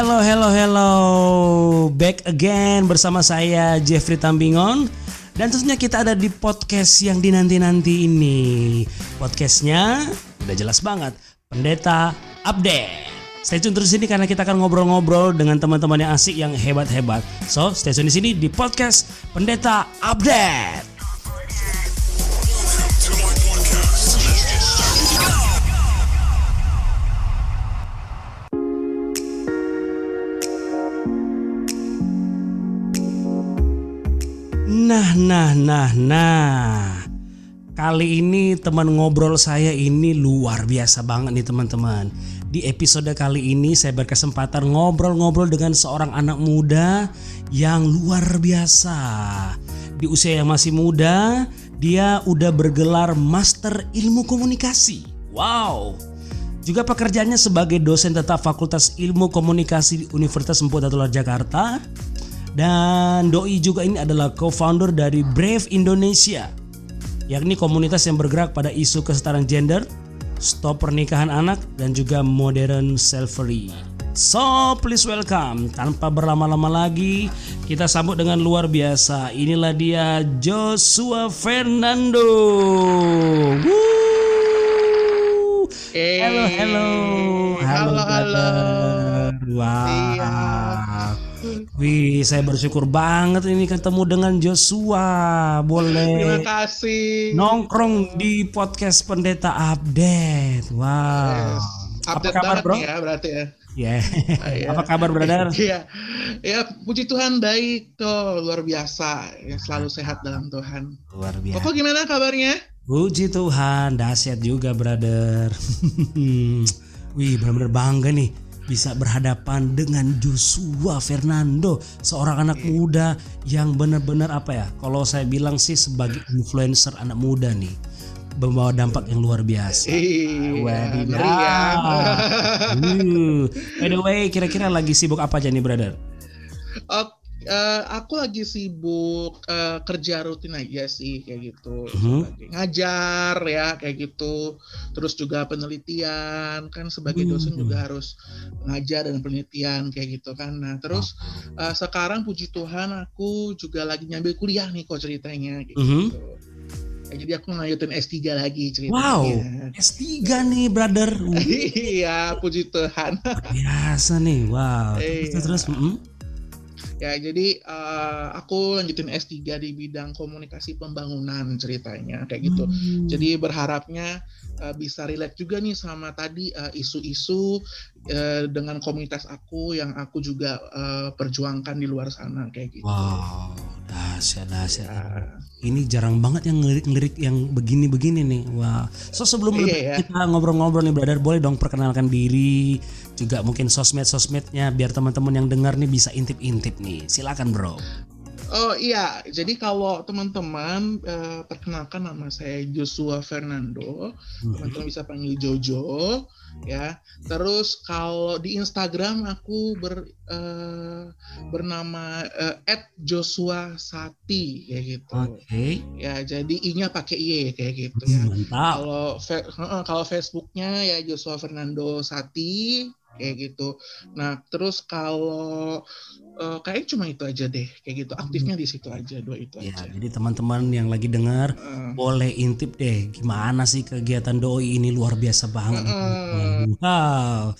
hello, hello, hello. Back again bersama saya Jeffrey Tambingon. Dan tentunya kita ada di podcast yang dinanti-nanti ini. Podcastnya udah jelas banget. Pendeta Update. Stay tune terus di sini karena kita akan ngobrol-ngobrol dengan teman-teman yang asik yang hebat-hebat. So, stay tune di sini di podcast Pendeta Update. Nah, nah, nah, nah. Kali ini teman ngobrol saya ini luar biasa banget nih teman-teman. Di episode kali ini saya berkesempatan ngobrol-ngobrol dengan seorang anak muda yang luar biasa. Di usia yang masih muda, dia udah bergelar Master Ilmu Komunikasi. Wow. Juga pekerjaannya sebagai dosen tetap Fakultas Ilmu Komunikasi di Universitas Sempurna Jakarta dan Doi juga ini adalah co-founder dari Brave Indonesia, yakni komunitas yang bergerak pada isu kesetaraan gender, stop pernikahan anak, dan juga modern slavery. So please welcome Tanpa berlama-lama lagi Kita sambut dengan luar biasa Inilah dia Joshua Fernando Woo! Hey. Halo halo Halo, halo. brother. Wow Iya. Wih, saya bersyukur banget ini ketemu dengan Joshua. Terima Boleh kasih. nongkrong di podcast Pendeta Update. Wow. Yes. Apa Update kabar, banget bro? ya berarti ya. Ya. iya. Apa kabar, brother? Iya. Ya, puji Tuhan baik tuh, luar biasa. Ya, selalu sehat dalam Tuhan. Luar biasa. Koko gimana kabarnya? Puji Tuhan, dahsyat juga, brother. Wih, benar-benar bangga nih bisa berhadapan dengan Joshua Fernando, seorang anak muda yang benar-benar apa ya? Kalau saya bilang sih sebagai influencer anak muda nih, membawa dampak yang luar biasa. Iya. Wadidaw. ya. Uh, By the way, kira-kira lagi sibuk apa aja nih, brother? Oh, eh, aku lagi sibuk eh, kerja rutin aja sih kayak gitu. Sebagai ngajar ya kayak gitu. Terus juga penelitian kan sebagai dosen Hmm. juga harus ngajar dan penelitian kayak gitu kan. Nah, terus eh, sekarang puji Tuhan aku juga lagi nyambil kuliah nih kok ceritanya kayak Mhm. gitu. Jadi aku lanjutin S3 lagi ceritanya. Wow, S3 nih, brother. Uh, iya, puji Tuhan. biasa nih, wow. Terus, Iya. terus, mm, Ya, jadi eh, aku lanjutin S3 di bidang komunikasi pembangunan ceritanya kayak gitu. Hmm. Jadi berharapnya eh, bisa relate juga nih sama tadi eh, isu-isu eh, dengan komunitas aku yang aku juga eh, perjuangkan di luar sana kayak gitu. Wow, dahsyat, dahsyat. Ya. Ini jarang banget yang ngelirik-ngelirik yang begini-begini nih. Wah. So sebelum Iya, lebih ya. kita ngobrol-ngobrol nih, brother, boleh dong perkenalkan diri, juga mungkin sosmed-sosmednya biar teman-teman yang dengar nih bisa intip-intip nih. Silakan, bro. Oh iya, jadi kalau teman-teman eh, perkenalkan nama saya Joshua Fernando, Mhm. teman-teman bisa panggil Jojo ya. Terus kalau di Instagram aku ber eh, bernama eh, @joshua Sati kayak gitu. Oke. Ya, jadi i-nya pakai y kayak gitu ya. Mantap. Kalau fe- kalau Facebooknya ya Joshua Fernando Sati kayak gitu. Nah, terus kalau eh, kayaknya cuma itu aja deh kayak gitu. Aktifnya di situ aja, dua itu Ya, aja. jadi teman-teman yang lagi dengar Heeh. boleh intip deh gimana sih kegiatan doi ini luar biasa banget. Heeh. Wow.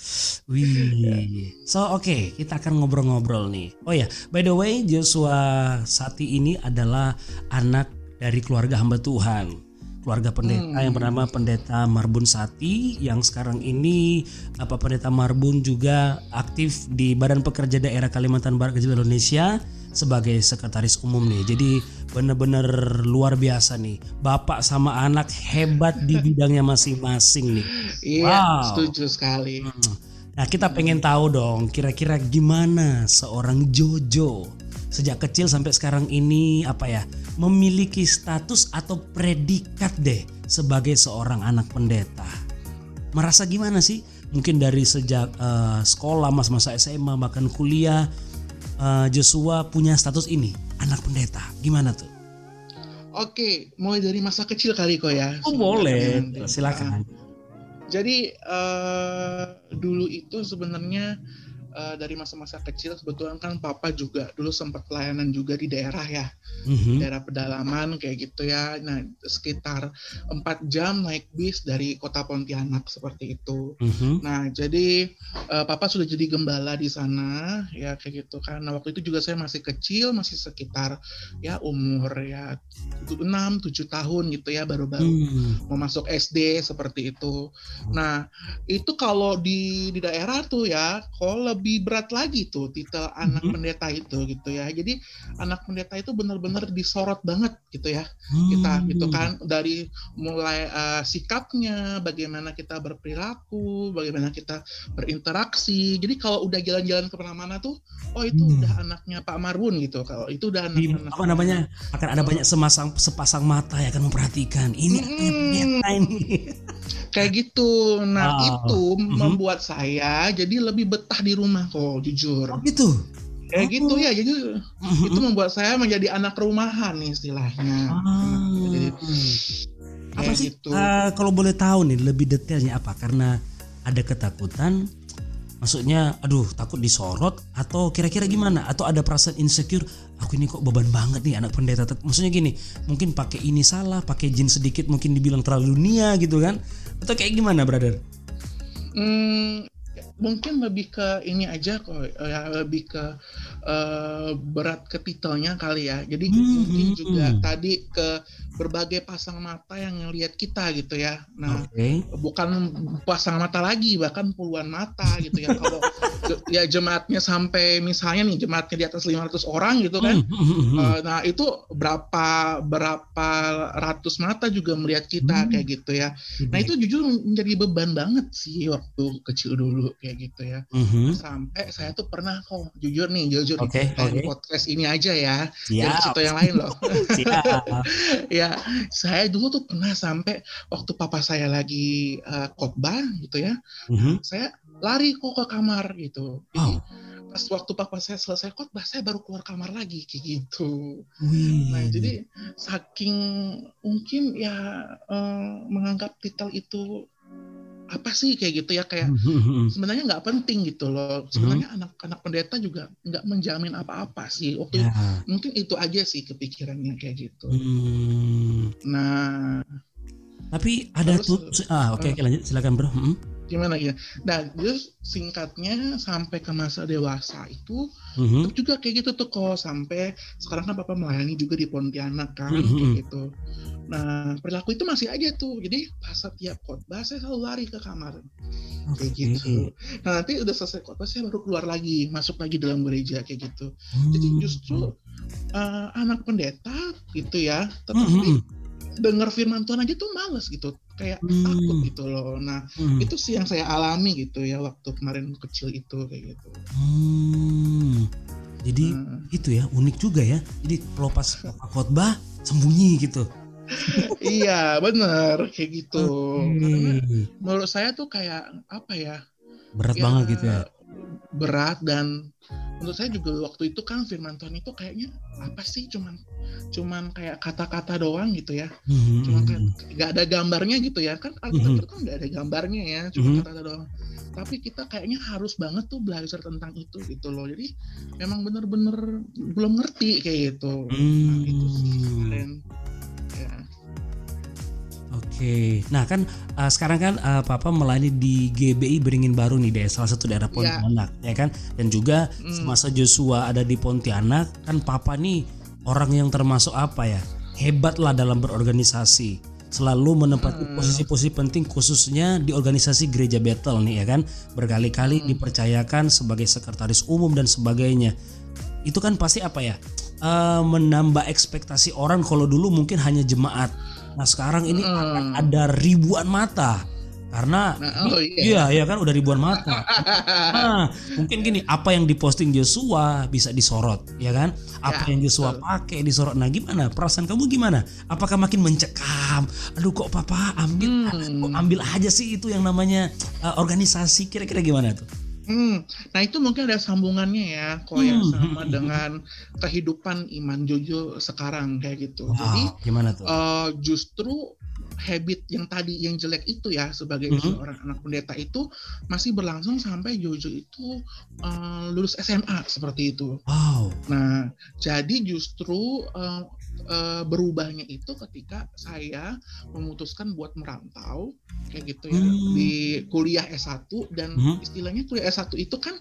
Wih. So oke, kita akan ngobrol-ngobrol nih. Oh ya, by the way Joshua Sati ini adalah anak dari keluarga hamba Tuhan. Keluarga pendeta Hmm. yang bernama Pendeta Marbun Sati yang sekarang ini apa Pendeta Marbun juga aktif di Badan Pekerja Daerah Kalimantan Barat Kecil Indonesia sebagai sekretaris umum nih. Jadi bener-bener luar biasa nih. Bapak sama anak hebat di bidangnya masing-masing nih. Iya, Wow. setuju sekali. Nah kita pengen tahu dong kira-kira gimana seorang Jojo sejak kecil sampai sekarang ini apa ya memiliki status atau predikat deh sebagai seorang anak pendeta. Merasa gimana sih? Mungkin dari sejak eh, sekolah masa-masa SMA bahkan kuliah eh, Joshua punya status ini anak pendeta. Gimana tuh? Oke, mulai dari masa kecil kali kok ya. Oh boleh, silakan. Jadi eh, dulu itu sebenarnya uh, dari masa-masa kecil kebetulan kan papa juga dulu sempat pelayanan juga di daerah ya Mhm. daerah pedalaman kayak gitu ya nah sekitar empat jam naik bis dari kota Pontianak seperti itu Mhm. nah jadi uh, papa sudah jadi gembala di sana ya kayak gitu kan nah waktu itu juga saya masih kecil masih sekitar ya umur ya 6 7 tahun gitu ya baru-baru Hmm. mau masuk SD seperti itu. Nah, itu kalau di di daerah tuh ya, kalau lebih berat lagi tuh titel anak Mhm. pendeta itu gitu ya. Jadi anak pendeta itu benar-benar disorot banget gitu ya. Kita Hmm. gitu kan dari mulai eh, sikapnya, bagaimana kita berperilaku, bagaimana kita berinteraksi. Jadi kalau udah jalan-jalan ke mana-mana tuh, oh itu Hmm. udah anaknya Pak Marwun gitu. Kalau itu udah Di, anak-anak apa namanya akan ada banyak semasang sepasang mata yang akan memperhatikan ini pendeta ini. kayak gitu. Nah, Ah, itu mhm. membuat saya jadi lebih betah di rumah kok, jujur. Oh gitu. Kayak Oh. gitu ya. Jadi Mhm. itu membuat saya menjadi anak rumahan nih istilahnya. Ah. Jadi apa sih gitu. eh, kalau boleh tahu nih lebih detailnya apa karena ada ketakutan maksudnya aduh takut disorot atau kira-kira gimana atau ada perasaan insecure aku ini kok beban banget nih anak pendeta maksudnya gini mungkin pakai ini salah pakai jin sedikit mungkin dibilang terlalu dunia gitu kan atau kayak gimana brother Hmm, mungkin lebih ke ini aja kok ya lebih ke eh, berat ke titelnya kali ya. Jadi Hmm, mungkin hmm, juga hmm. tadi ke berbagai pasang mata yang ngelihat kita gitu ya. Nah, oke bukan pasang mata lagi bahkan puluhan mata gitu ya kalau ya jemaatnya sampai misalnya nih jemaatnya di atas 500 orang gitu kan. Eh, nah itu berapa berapa ratus mata juga melihat kita Hmm. kayak gitu ya. Nah itu jujur menjadi beban banget sih waktu kecil dulu kayak gitu ya. Sampai saya tuh pernah kok jujur nih jujur nih, kayak di oke. podcast ini aja ya. Jangan siap. tau yang lain loh. Ya saya dulu tuh pernah sampai waktu papa saya lagi eh, khotbah gitu ya. Saya lari kok ke kamar gitu jadi Oh. pas waktu papa saya selesai khotbah saya baru keluar kamar lagi kayak gitu Wih. nah jadi saking mungkin ya eh, menganggap titel itu apa sih kayak gitu ya kayak sebenarnya nggak penting gitu loh sebenarnya anak-anak pendeta juga nggak menjamin apa-apa sih waktu Ya. mungkin itu aja sih kepikirannya kayak gitu Hmm. nah Tapi ada tuh ah oke oke lanjut silakan bro. Mm-mm. Gimana ya? Nah, terus singkatnya sampai ke masa dewasa itu Mhm. itu juga kayak gitu tuh kok sampai sekarang kan papa melayani juga di Pontianak kan Mhm. kayak gitu. Nah, perilaku itu masih aja tuh. Jadi pas setiap khotbah saya selalu lari ke kamar kayak Oke. gitu. Nah, nanti udah selesai khotbah saya baru keluar lagi, masuk lagi dalam gereja kayak gitu. Jadi Hmm. justru eh, anak pendeta gitu ya, Mhm, tetapi mhm. dengar firman Tuhan aja tuh males gitu, kayak Hmm. takut gitu loh. Nah, Mhm. itu sih yang saya alami gitu ya waktu kemarin kecil itu kayak gitu. Hmm. Jadi Nah, itu ya unik juga ya. Jadi kalau pas khotbah sembunyi gitu. iya bener kayak gitu. Karena Oke. menurut saya tuh kayak apa ya? Berat ya, banget gitu ya. Berat dan menurut saya juga waktu itu kan firman Tuhan itu kayaknya apa sih cuman cuman kayak kata-kata doang gitu ya. Cuma kan mhm. nggak ada gambarnya gitu ya. Kan Alkitab itu kan nggak ada gambarnya ya, cuma Mhm. kata-kata doang. Tapi kita kayaknya harus banget tuh belajar tentang itu gitu loh. Jadi memang bener-bener belum ngerti kayak gitu. Nah, itu sih Hmm. kemarin. Oke, nah kan uh, sekarang kan uh, Papa melayani di GBI Beringin Baru nih deh, salah satu daerah Pontianak, ya kan? Dan juga Hmm. semasa Joshua ada di Pontianak, kan Papa nih orang yang termasuk apa ya? Hebat lah dalam berorganisasi, selalu menempati Hmm. posisi-posisi penting khususnya di organisasi Gereja Bethel nih ya kan? Berkali-kali Hmm. dipercayakan sebagai sekretaris umum dan sebagainya. Itu kan pasti apa ya? uh, menambah ekspektasi orang kalau dulu mungkin hanya jemaat. Nah sekarang ini Hmm. akan ada ribuan mata karena Nah, oh iya. iya ya kan udah ribuan mata. Nah, mungkin gini apa yang diposting Joshua bisa disorot ya kan? Apa Ya, yang Joshua betul. pakai disorot. Nah gimana? Perasaan kamu gimana? Apakah makin mencekam? Aduh kok papa ambil Hmm. kok ambil aja sih itu yang namanya uh, organisasi kira-kira gimana tuh? Hmm, nah itu mungkin ada sambungannya ya, kok yang Hmm, sama dengan kehidupan iman Jojo sekarang kayak gitu. Jadi Wow, gimana tuh? eh, justru habit yang tadi yang jelek itu ya sebagai Mhm. seorang anak pendeta itu masih berlangsung sampai Jojo itu eh, lulus SMA seperti itu. Wow. Nah, jadi justru eh, eh, berubahnya itu ketika saya memutuskan buat merantau kayak gitu ya Hmm. di kuliah S1 dan Mhm. istilahnya kuliah S1 itu kan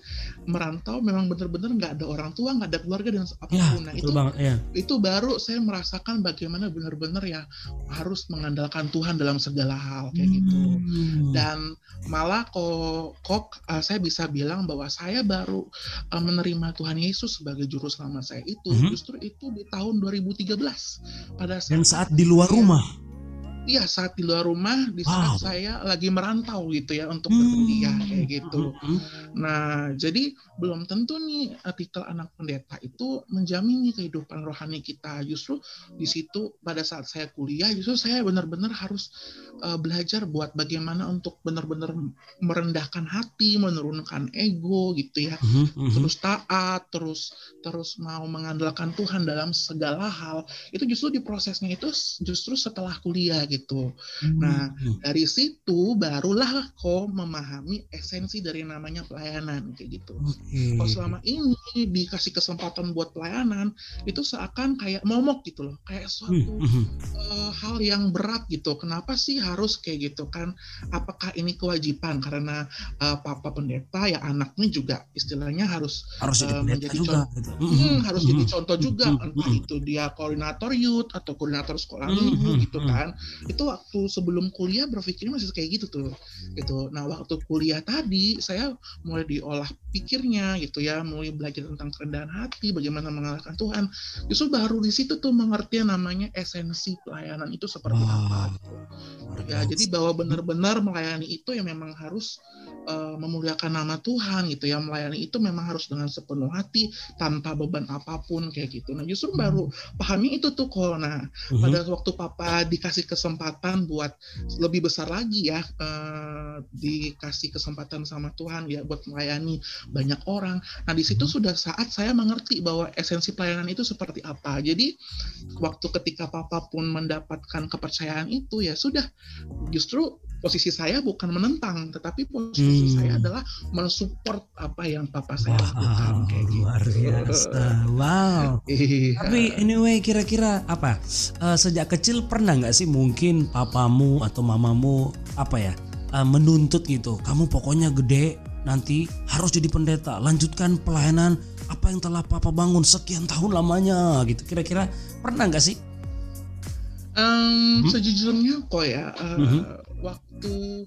merantau memang benar-benar nggak ada orang tua, nggak ada keluarga dan Ya, apa pun. nah, betul itu banget ya. itu baru saya merasakan bagaimana benar-benar ya harus mengandalkan Tuhan dalam segala hal kayak gitu. Hmm. Dan malah kok kok uh, saya bisa bilang bahwa saya baru uh, menerima Tuhan Yesus sebagai juru selamat saya itu Mhm. justru itu di tahun 2013 pada saat Dan saat di luar rumah. Iya saat di luar rumah di saat Wow. saya lagi merantau gitu ya untuk Hmm. berkuliah kayak gitu. Hmm. Nah, jadi belum tentu nih eh, titel anak pendeta itu menjamin nih kehidupan rohani kita. Justru di situ pada saat saya kuliah, justru saya benar-benar harus eh, belajar buat bagaimana untuk benar-benar merendahkan hati, menurunkan ego gitu ya. Mhm. Terus taat, terus terus mau mengandalkan Tuhan dalam segala hal. Itu justru di prosesnya itu justru setelah kuliah gitu. Nah, Hmm. Dari situ barulah kok memahami esensi dari namanya pelayanan kayak gitu. Oke. Kalau selama ini dikasih kesempatan buat pelayanan itu seakan kayak momok gitu loh, kayak Hmm, suatu mhm. eh, hal yang berat gitu. Kenapa sih harus kayak gitu kan? Apakah ini kewajiban karena eh, papa pendeta ya anaknya juga istilahnya harus Harus jadi pendeta menjadi juga gitu. Mhm, Hmm, harus jadi contoh juga Mhm, entah itu dia koordinator youth atau koordinator sekolah minggu gitu kan itu waktu sebelum kuliah berpikirnya masih kayak gitu tuh gitu. Nah waktu kuliah tadi saya mulai diolah pikirnya gitu ya mulai belajar tentang kerendahan hati bagaimana mengalahkan Tuhan. Justru baru di situ tuh mengerti yang namanya esensi pelayanan itu seperti Wow. apa. gitu ya jadi bahwa benar-benar melayani itu yang memang harus eh, memuliakan nama Tuhan gitu ya. Melayani itu memang harus dengan sepenuh hati tanpa beban apa pun kayak gitu. Nah justru baru pahami itu tuh kok nah Mhm. pada waktu papa dikasih kesempatan buat lebih besar lagi ya eh, dikasih kesempatan sama Tuhan ya buat melayani banyak orang. Nah di situ sudah saat saya mengerti bahwa esensi pelayanan itu seperti apa. Jadi waktu ketika papa pun mendapatkan kepercayaan itu ya sudah justru posisi saya bukan menentang tetapi posisi Hmm. saya adalah mensupport apa yang papa saya lakukan Wow, kayak gitu luar biasa. Wow. Iya. Tapi anyway kira-kira apa? eh, sejak kecil pernah nggak sih mungkin papamu atau mamamu apa ya eh, menuntut gitu? Kamu pokoknya gede nanti harus jadi pendeta. Lanjutkan pelayanan apa yang telah papa bangun sekian tahun lamanya gitu. Kira-kira pernah nggak sih? Em, Mhm. Sejujurnya kok ya eh, Mhm. Waktu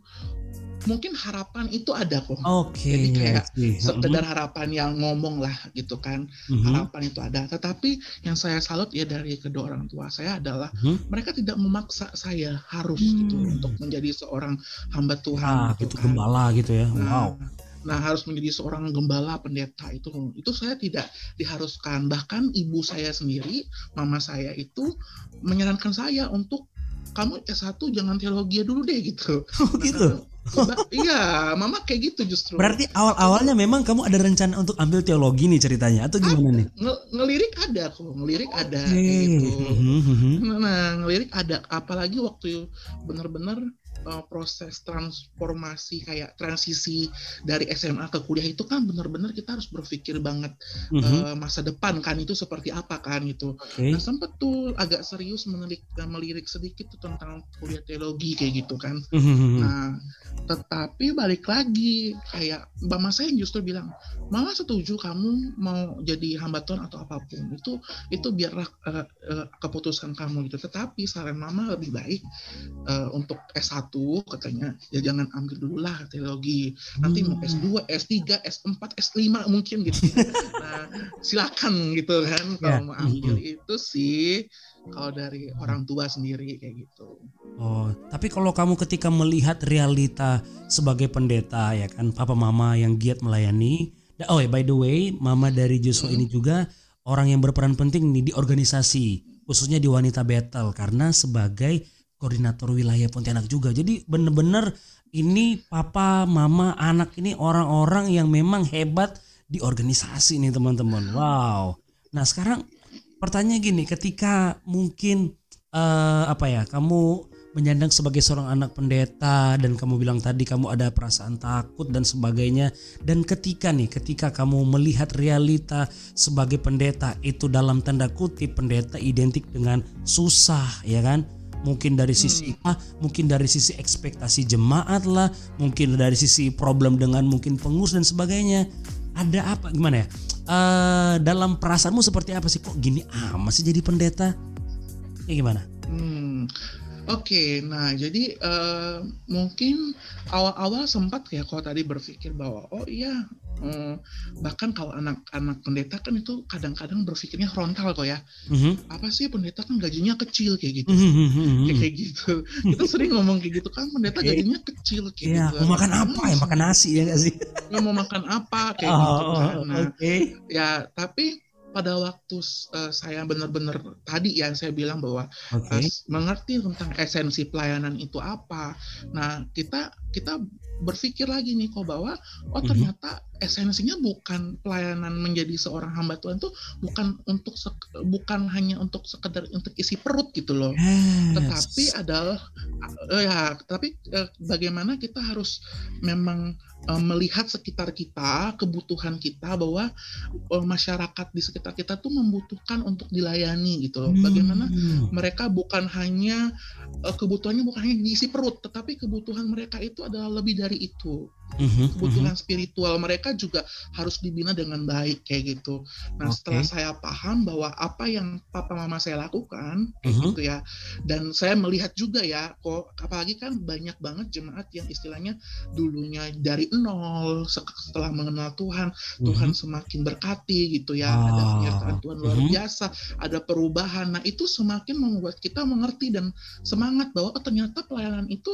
mungkin harapan itu ada kok. Oke. Jadi kayak sih. Sekedar harapan yang ngomong lah gitu kan. Mhm. Harapan itu ada. Tetapi yang saya salut ya dari kedua orang tua saya adalah Mhm. mereka tidak memaksa saya harus gitu Hmm. untuk menjadi seorang hamba Tuhan Ah, gitu itu kan. gembala gitu ya. Nah, Wow. nah harus menjadi seorang gembala pendeta itu itu saya tidak diharuskan bahkan ibu saya sendiri mama saya itu menyarankan saya untuk kamu S1 jangan teologi dulu deh gitu. Oh gitu. iya, mama kayak gitu justru. Berarti awal-awalnya memang kamu ada rencana untuk ambil teologi nih ceritanya atau gimana nih? Nge- ngelirik ada kok, ngelirik ada Oke. kayak gitu. Mhm, mhm. Nah, ngelirik ada apalagi waktu benar-benar uh, proses transformasi kayak transisi dari SMA ke kuliah itu kan benar-benar kita harus berpikir banget Mhm. uh, masa depan kan itu seperti apa kan gitu. Oke. Nah, sempet tuh agak serius menilik, melirik sedikit tuh tentang kuliah teologi kayak gitu kan. Mhm. Nah, tetapi balik lagi kayak mama saya justru bilang, mama setuju kamu mau jadi hamba Tuhan atau apa pun itu itu biarlah eh, eh, keputusan kamu gitu. Tetapi saran mama lebih baik eh, untuk S1 katanya ya jangan ambil dulu lah teologi. Nanti mau Hmm. S2, S3, S4, S5 mungkin gitu. nah, silakan gitu kan kalau Ya. mau ambil itu sih kalau dari orang tua sendiri kayak gitu. Oh, tapi kalau kamu ketika melihat realita sebagai pendeta ya kan papa mama yang giat melayani. Oh ya by the way, mama dari Joshua Hmm. ini juga orang yang berperan penting nih di organisasi, khususnya di wanita battle karena sebagai koordinator wilayah Pontianak juga. Jadi bener-bener ini papa, mama, anak ini orang-orang yang memang hebat di organisasi nih teman-teman. Wow. Nah sekarang pertanyaan gini, ketika mungkin uh, apa ya, kamu menyandang sebagai seorang anak pendeta dan kamu bilang tadi kamu ada perasaan takut dan sebagainya dan ketika nih ketika kamu melihat realita sebagai pendeta itu dalam tanda kutip pendeta identik dengan susah ya kan mungkin dari sisi hmm. A, mungkin dari sisi ekspektasi jemaat lah, mungkin dari sisi problem dengan mungkin pengurus dan sebagainya. Ada apa gimana ya? Uh, dalam perasaanmu seperti apa sih kok gini ah masih jadi pendeta? Ya gimana? Hmm. Oke, nah jadi uh, mungkin awal-awal sempat ya kalau tadi berpikir bahwa oh iya um, bahkan kalau anak-anak pendeta kan itu kadang-kadang berpikirnya frontal kok ya. Mm-hmm. Apa sih pendeta kan gajinya kecil kayak gitu. Mm-hmm. Kayak, kayak gitu. Kita sering ngomong kayak gitu kan pendeta gajinya kecil kayak yeah, gitu. Mau makan apa ya? Makan nasi ya gak sih? Mau makan apa kayak oh, gitu kan. Nah, okay. ya tapi pada waktu uh, saya benar-benar tadi yang saya bilang bahwa okay. uh, mengerti tentang esensi pelayanan itu apa. Nah, kita kita berpikir lagi nih kok bahwa oh mhm. ternyata mm-hmm. Esensinya bukan pelayanan menjadi seorang hamba Tuhan itu bukan untuk bukan hanya untuk sekedar untuk isi perut gitu loh. Yes. Tetapi adalah uh, ya, tapi uh, bagaimana kita harus memang uh, melihat sekitar kita, kebutuhan kita bahwa masyarakat di sekitar kita tuh membutuhkan untuk dilayani gitu loh. Bagaimana hmm. mereka bukan hanya uh, kebutuhannya bukan hanya diisi perut, tetapi kebutuhan mereka itu adalah lebih dari itu. Mm-hmm, kebutuhan mm-hmm. spiritual mereka juga harus dibina dengan baik kayak gitu. Nah okay. setelah saya paham bahwa apa yang papa mama saya lakukan kayak mm-hmm. gitu ya, dan saya melihat juga ya, kok apalagi kan banyak banget jemaat yang istilahnya dulunya dari nol setelah mengenal Tuhan, mm-hmm. Tuhan semakin berkati gitu ya, ah. ada penyertaan Tuhan luar mm-hmm. biasa, ada perubahan. Nah itu semakin membuat kita mengerti dan semangat bahwa oh, ternyata pelayanan itu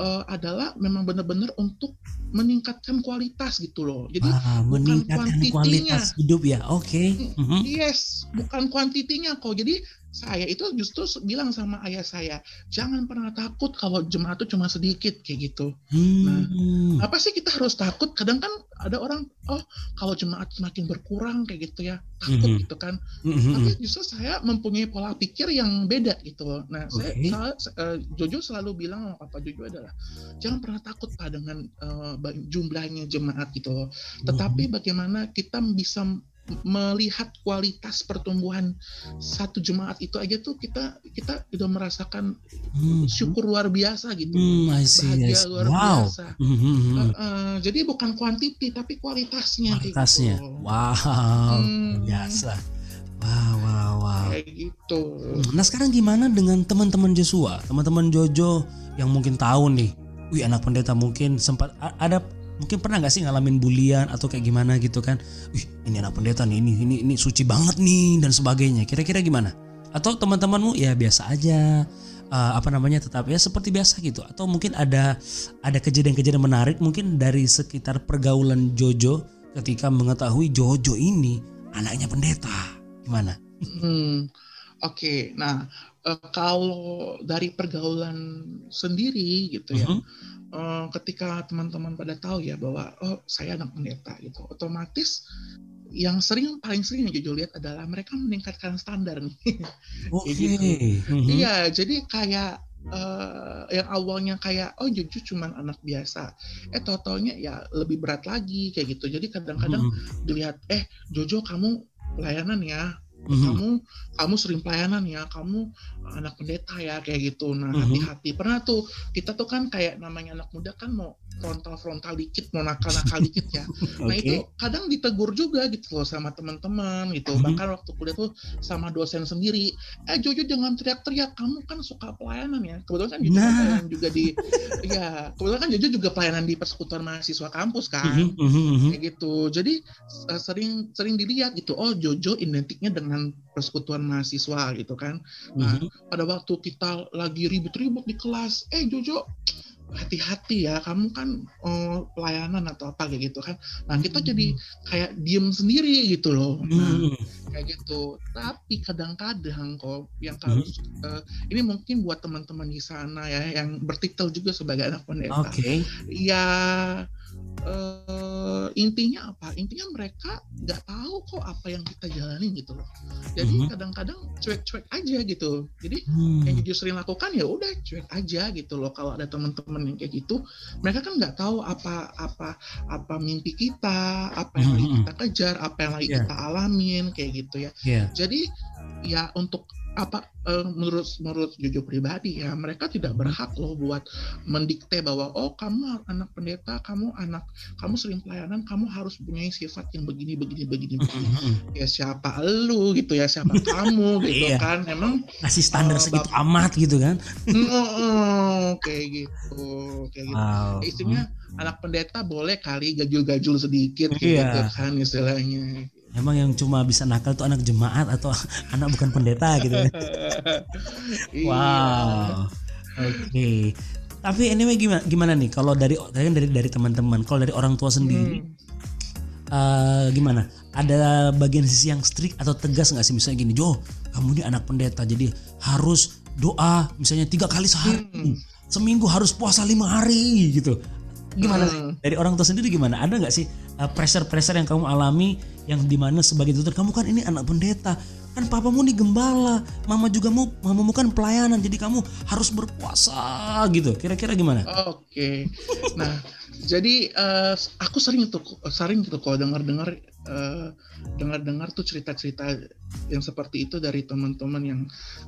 uh, adalah memang benar-benar untuk meningkatkan kualitas gitu loh. Jadi ah, bukan kualitas hidup ya. Oke. Okay. Mm -hmm. Yes, bukan kuantitinya kok. Jadi saya itu justru bilang sama ayah saya, jangan pernah takut kalau jemaat itu cuma sedikit kayak gitu. Hmm. Nah, apa sih kita harus takut? Kadang kan ada orang, oh kalau jemaat semakin berkurang kayak gitu ya, takut hmm. gitu kan. Hmm. Tapi justru saya mempunyai pola pikir yang beda gitu. Nah, okay. saya, saya uh, Jojo selalu bilang Papa Jojo adalah, jangan pernah takut pak dengan uh, jumlahnya jemaat gitu. Tetapi hmm. bagaimana kita bisa melihat kualitas pertumbuhan satu jemaat itu aja tuh kita kita udah merasakan hmm. syukur luar biasa gitu hmm, see, bahagia luar wow. biasa hmm, hmm, hmm. Uh, uh, jadi bukan kuantiti tapi kualitasnya kualitasnya gitu. wow hmm. biasa wow wow wow kayak gitu nah sekarang gimana dengan teman-teman Joshua teman-teman Jojo yang mungkin tahu nih wih anak pendeta mungkin sempat ada mungkin pernah nggak sih ngalamin bulian atau kayak gimana gitu kan? Wih, ini anak pendeta nih ini ini ini suci banget nih dan sebagainya. Kira-kira gimana? Atau teman-temanmu ya biasa aja uh, apa namanya tetap ya seperti biasa gitu. Atau mungkin ada ada kejadian-kejadian menarik mungkin dari sekitar pergaulan Jojo ketika mengetahui Jojo ini anaknya pendeta. Gimana? Hmm, oke. Okay. nah uh, kalau dari pergaulan sendiri gitu ya uh -huh uh, ketika teman-teman pada tahu ya bahwa oh saya anak pendeta gitu, otomatis yang sering paling sering yang Jojo lihat adalah mereka meningkatkan standar nih. Oke. Okay. gitu. Mm-hmm. Iya, jadi kayak uh, yang awalnya kayak oh Jojo cuma anak biasa, eh totalnya ya lebih berat lagi kayak gitu. Jadi kadang-kadang mm-hmm. dilihat eh Jojo kamu pelayanan ya mm-hmm. kamu kamu sering pelayanan ya kamu anak pendeta ya kayak gitu nah mm-hmm. hati-hati pernah tuh kita tuh kan kayak namanya anak muda kan mau frontal-frontal dikit mau nakal-nakal dikit ya nah okay. itu kadang ditegur juga gitu loh sama teman-teman gitu mm-hmm. bahkan waktu kuliah tuh sama dosen sendiri eh Jojo jangan teriak-teriak kamu kan suka pelayanan ya kebetulan kan Jojo nah. pelayanan juga di ya kebetulan kan Jojo juga pelayanan di persekutuan mahasiswa kampus kan mm-hmm. kayak gitu jadi uh, sering sering dilihat gitu oh Jojo identiknya dengan persekutuan mahasiswa gitu kan nah mm-hmm. pada waktu kita lagi ribut-ribut di kelas eh Jojo hati-hati ya kamu kan oh, pelayanan atau apa kayak gitu kan nah kita jadi kayak diem sendiri gitu loh nah Hmm. kayak gitu tapi kadang-kadang kok yang Hmm. harus eh, ini mungkin buat teman-teman di sana ya yang bertitel juga sebagai anak pendeta Oke. ya eh, intinya apa intinya mereka nggak tahu kok apa yang kita jalanin gitu loh jadi Mhm. kadang-kadang cuek-cuek aja gitu jadi Hmm. yang jujur sering lakukan ya udah cuek aja gitu loh kalau ada teman-teman yang kayak gitu mereka kan nggak tahu apa apa apa mimpi kita apa yang lagi Mhm. kita kejar apa yang lagi Iya. kita alamin kayak gitu ya Iya. jadi ya untuk apa eh, menurut menurut jujur pribadi ya mereka tidak berhak loh buat mendikte bahwa oh kamu anak pendeta kamu anak kamu sering pelayanan kamu harus punya sifat yang begini begini begini begini ya siapa lu gitu ya siapa kamu gitu Iya. kan emang Ngasih standar Oh, segitu Bap- amat gitu kan? Mm, kayak gitu kayak gitu Wow. istrinya anak pendeta boleh kali gajul-gajul sedikit Iya. gitu kan istilahnya Emang yang cuma bisa nakal tuh anak jemaat atau anak bukan pendeta gitu kan? Wow. Oke. Tapi anyway gimana gimana nih kalau dari kan dari dari teman-teman, kalau dari orang tua sendiri Hmm. eh, gimana? Ada bagian sisi yang strict atau tegas nggak sih misalnya gini, Jo, kamu ini anak pendeta jadi harus doa misalnya tiga kali sehari, Hmm. seminggu harus puasa lima hari gitu. Gimana sih? Hmm. Dari orang tua sendiri gimana? Ada nggak sih uh, pressure-pressure yang kamu alami yang di mana sebagai tutor kamu kan ini anak pendeta kan papamu nih gembala mama juga mau mamamu kan pelayanan jadi kamu harus berpuasa gitu kira-kira gimana Oke. Nah, jadi eh, aku sering tuh sering gitu kalau dengar-dengar eh, dengar-dengar tuh cerita-cerita yang seperti itu dari teman-teman yang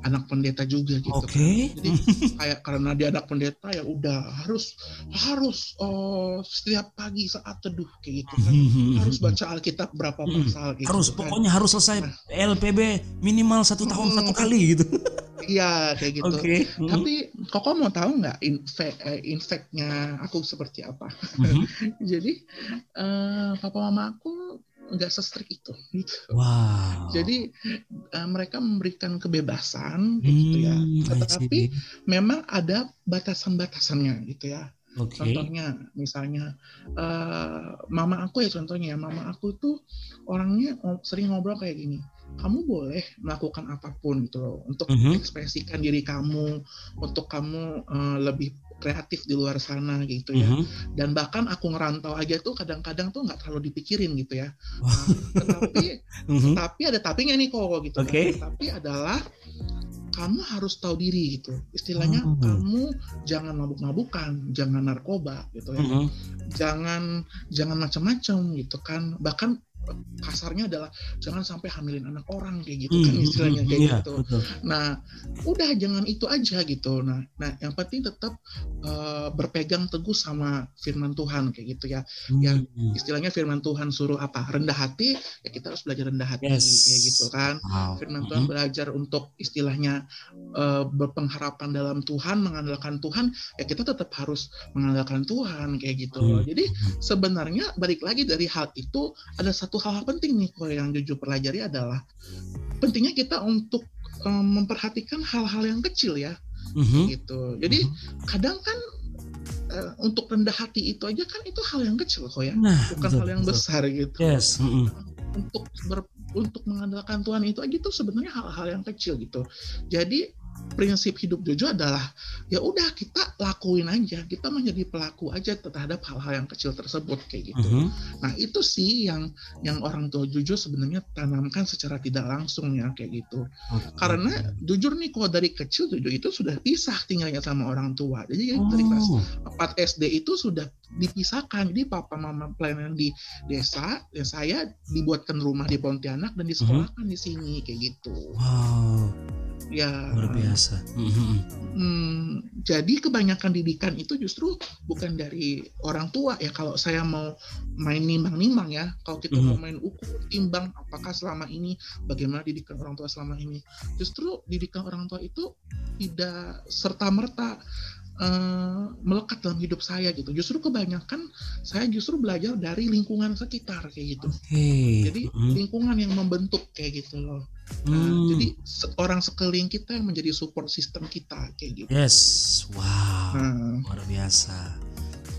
anak pendeta juga gitu. oke kan. Jadi kayak karena dia anak pendeta ya udah harus harus oh, setiap pagi saat teduh kayak gitu kan. harus baca Alkitab berapa Hmm. pasal gitu. harus kan. pokoknya harus selesai LPB minimal satu tahun Hmm. satu kali gitu Iya kayak gitu. oke Tapi Koko mau tahu nggak infek eh, infeknya aku seperti apa? Mhm. Jadi eh, papa mama aku nggak sestrik itu. Gitu. wow Jadi eh, mereka memberikan kebebasan kayak gitu ya. Hmm, Tetapi memang ada batasan-batasannya gitu ya. oke Contohnya misalnya eh, mama aku ya contohnya ya mama aku tuh orangnya sering ngobrol kayak gini. Kamu boleh melakukan apa pun gitu loh untuk Mhm. ekspresikan diri kamu, untuk kamu eh, lebih kreatif di luar sana gitu ya. Mhm. Dan bahkan aku ngerantau aja tuh kadang-kadang tuh nggak terlalu dipikirin gitu ya. Wah. Nah, tetapi Mhm. tapi ada tapinya nih kok gitu. kan. Oke. Tapi adalah kamu harus tahu diri gitu. Istilahnya Hmm. kamu jangan mabuk-mabukan, jangan narkoba gitu ya. Mhm. Jangan jangan macam-macam gitu kan. Bahkan kasarnya adalah jangan sampai hamilin anak orang kayak gitu kan Mhm. istilahnya kayak Iya, gitu. betul. Nah, udah jangan itu aja gitu. Nah, nah yang penting tetap eh, berpegang teguh sama firman Tuhan kayak gitu ya. Yang Hmm. istilahnya firman Tuhan suruh apa? Rendah hati, ya kita harus belajar rendah hati Yes. kayak gitu kan. Wow. Firman Tuhan Mhm. belajar untuk istilahnya eh, berpengharapan dalam Tuhan, mengandalkan Tuhan, ya kita tetap harus mengandalkan Tuhan kayak gitu. Hmm. Jadi sebenarnya balik lagi dari hal itu ada satu hal penting nih kok yang jujur pelajari adalah pentingnya kita untuk eh, memperhatikan hal-hal yang kecil ya Mhm. gitu. Jadi Mhm. kadang kan eh, untuk rendah hati itu aja kan itu hal yang kecil kok ya, Nah, bukan betul, hal yang betul. besar gitu. Yes. mhm. Untuk ber, untuk mengandalkan Tuhan itu aja tuh sebenarnya hal-hal yang kecil gitu. Jadi prinsip hidup Jojo adalah ya udah kita lakuin aja, kita menjadi pelaku aja terhadap hal-hal yang kecil tersebut kayak gitu. Mhm. Nah itu sih yang yang orang tua Jojo sebenarnya tanamkan secara tidak langsung ya kayak gitu. Oke. Karena jujur nih kalau dari kecil Jojo itu sudah pisah tinggalnya sama orang tua. Jadi dari kelas Oh. 4 SD itu sudah dipisahkan. Jadi papa mama pelayanan di desa, ya saya dibuatkan rumah di Pontianak dan disekolahkan di sini kayak gitu. Wow, Ya. luar biasa. Mhm. Hmm, jadi kebanyakan didikan itu justru bukan dari orang tua ya. Kalau saya mau main nimbang-nimbang ya, kalau kita Mhm. mau main ukur timbang apakah selama ini bagaimana didikan orang tua selama ini, justru didikan orang tua itu tidak serta merta melekat dalam hidup saya gitu. Justru kebanyakan saya justru belajar dari lingkungan sekitar kayak gitu. Oke. Jadi Mhm. lingkungan yang membentuk kayak gitu loh. Nah, Hmm. jadi orang sekeliling kita yang menjadi support system kita kayak gitu. Yes, wow, Nah, luar biasa.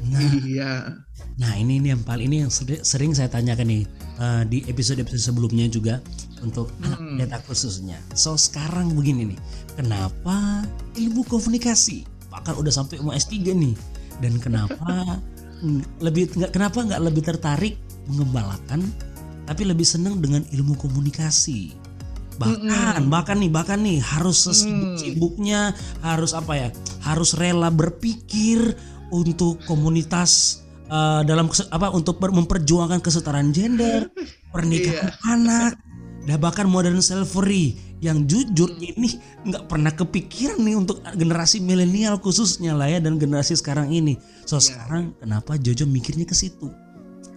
Nah, Iya. nah ini ini yang paling ini yang seri- sering saya tanyakan nih eh, di episode-episode sebelumnya juga untuk anak Hmm. pendeta khususnya. So sekarang begini nih, kenapa ilmu komunikasi bahkan udah sampai mau S3 nih dan kenapa lebih nggak kenapa nggak lebih tertarik mengembalakan tapi lebih senang dengan ilmu komunikasi bahkan bahkan nih bahkan nih harus sesibuk-sibuknya harus apa ya harus rela berpikir untuk komunitas eh, dalam apa untuk memperjuangkan kesetaraan gender pernikahan anak dan bahkan modern slavery yang jujur ini nggak pernah kepikiran nih untuk generasi milenial khususnya lah ya dan generasi sekarang ini. So sekarang kenapa Jojo mikirnya ke situ?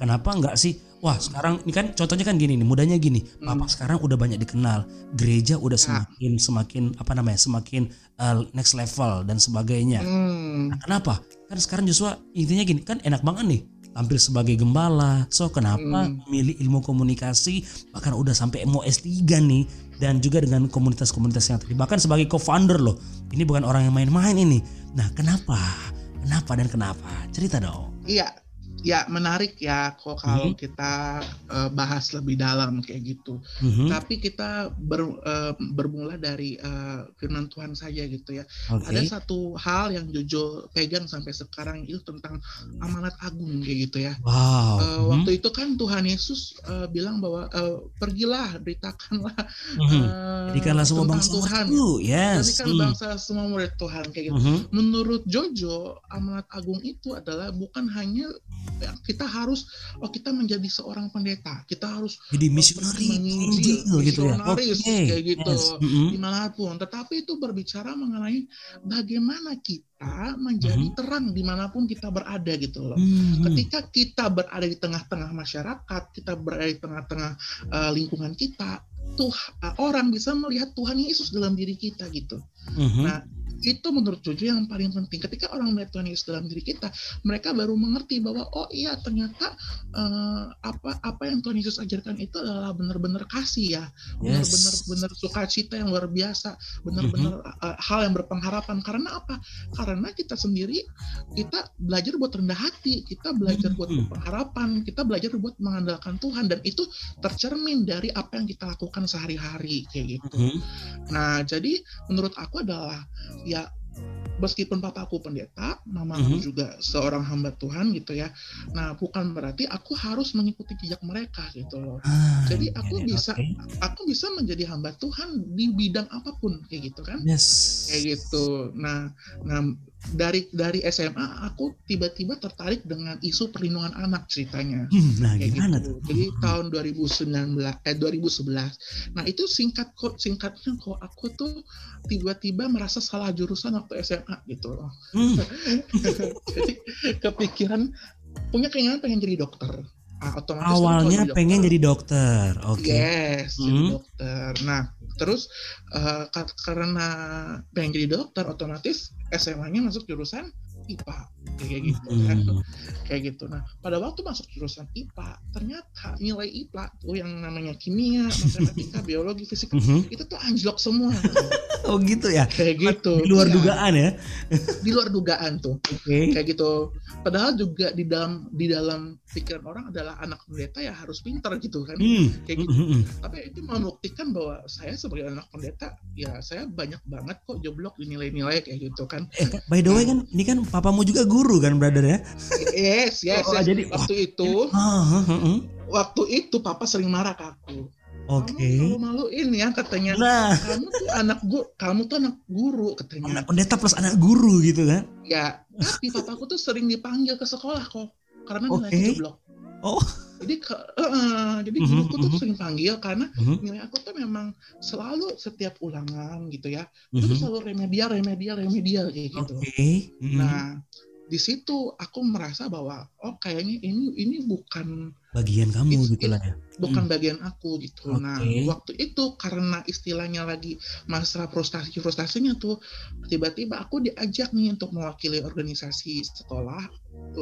Kenapa enggak sih? Wah sekarang ini kan contohnya kan gini nih, mudahnya gini. Papa sekarang udah banyak dikenal, gereja udah semakin semakin apa namanya, semakin uh, next level dan sebagainya. Hmm. Nah, kenapa? Kan sekarang Joshua intinya gini, kan enak banget nih tampil sebagai gembala. So kenapa memilih ilmu komunikasi bahkan udah sampai mau S3 nih dan juga dengan komunitas-komunitas yang tadi bahkan sebagai co-founder loh. Ini bukan orang yang main-main ini. Nah, kenapa? Kenapa dan kenapa? Cerita dong. Iya, ya menarik ya kok kalau kita eh, bahas lebih dalam kayak gitu. Mhm. Tapi kita ber- eh, bermula dari eh, firman Tuhan saja gitu ya. Oke. Ada satu hal yang Jojo pegang sampai sekarang itu tentang amanat agung kayak gitu ya. Wow. Eh, Mhm. Waktu itu kan Tuhan Yesus eh, bilang bahwa eh, pergilah beritakanlah Mhm. eh, Jadikanlah semua tentang bangsa Tuhan. satu. Yes. Jadikan Hmm. bangsa semua murid Tuhan kayak gitu. Mhm. Menurut Jojo, amanat agung itu adalah bukan hanya ya, kita harus oh kita menjadi seorang pendeta, kita harus Jadi misionari, pergi menginjil, Injil gitu ya. misionaris, Oke. kayak gitu. Yes. Mhm. di mana pun. Tetapi itu berbicara mengenai bagaimana kita menjadi Mhm. terang di mana pun kita berada gitu loh. Mhm. Ketika kita berada di tengah-tengah masyarakat, kita berada di tengah-tengah uh, lingkungan kita, tuh uh, orang bisa melihat Tuhan Yesus dalam diri kita gitu. Mhm. Nah, itu menurut Jojo yang paling penting. Ketika orang melihat Tuhan Yesus dalam diri kita, mereka baru mengerti bahwa oh iya ternyata eh, apa apa yang Tuhan Yesus ajarkan itu adalah benar-benar kasih ya, Yes. benar-benar benar sukacita yang luar biasa, benar-benar Mhm. eh, hal yang berpengharapan. Karena apa? Karena kita sendiri kita belajar buat rendah hati, kita belajar buat Mhm. berpengharapan, kita belajar buat mengandalkan Tuhan dan itu tercermin dari apa yang kita lakukan sehari-hari kayak gitu. Mhm. Nah, jadi menurut aku adalah ya meskipun papa aku pendeta, mama Mhm. aku juga seorang hamba Tuhan gitu ya. Nah, bukan berarti aku harus mengikuti jejak mereka gitu loh. Ah, Jadi iya, aku iya, bisa oke. aku bisa menjadi hamba Tuhan di bidang apa pun kayak gitu kan. Yes. Kayak gitu. Nah, nah dari dari SMA aku tiba-tiba tertarik dengan isu perlindungan anak ceritanya Hmm, nah kayak gimana gitu. tuh? Jadi tahun 2019 eh 2011. Nah, itu singkat kok singkatnya kok aku tuh tiba-tiba merasa salah jurusan waktu SMA gitu loh. Hmm. Jadi kepikiran punya keinginan pengen jadi dokter. Ah, otomatis Awalnya pengen jadi dokter. Oke. Yes, jadi Hmm. dokter. Nah, terus ka- karena pengen jadi dokter, otomatis SMA-nya masuk jurusan IPA kayak gitu kan. Hmm. Kayak gitu. Nah, pada waktu masuk jurusan IPA, ternyata nilai IPA tuh yang namanya kimia, matematika, biologi, fisika Mhm. itu tuh anjlok semua. Oh gitu ya. kayak gitu. Di luar Iya, dugaan ya. Di luar dugaan tuh. Oke. Kayak gitu. Padahal juga di dalam di dalam pikiran orang adalah anak pendeta ya harus pintar gitu kan. Hmm. Kayak gitu. Mhm. tapi itu membuktikan bahwa saya sebagai anak pendeta ya saya banyak banget kok jeblok di nilai-nilai kayak gitu kan Eh, by the way kan ini kan papamu juga guru kan brother ya? yes yes, Oh, yes. jadi- waktu itu Ah, ah, ah. waktu itu papa sering marah ke aku Oke. kamu malu-maluin ya katanya Nah, kamu tuh anak guru kamu tuh anak guru katanya anak pendeta plus anak guru gitu kan? ya tapi papaku tuh sering dipanggil ke sekolah kok karena Oke. nilaiku jeblok Oh. jadi ke, eh, jadi Mhm, guruku tuh mhm. sering panggil karena Mhm, nilai aku tuh memang selalu setiap ulangan gitu ya itu tuh mhm. selalu remedial remedial remedial kayak gitu Oke. Mhm. nah di situ aku merasa bahwa oh kayaknya ini ini bukan Bagian kamu gitu lah ya. bukan bagian aku gitu nah Oke. waktu itu karena istilahnya lagi masa frustasi frustasinya tuh tiba-tiba aku diajak nih untuk mewakili organisasi sekolah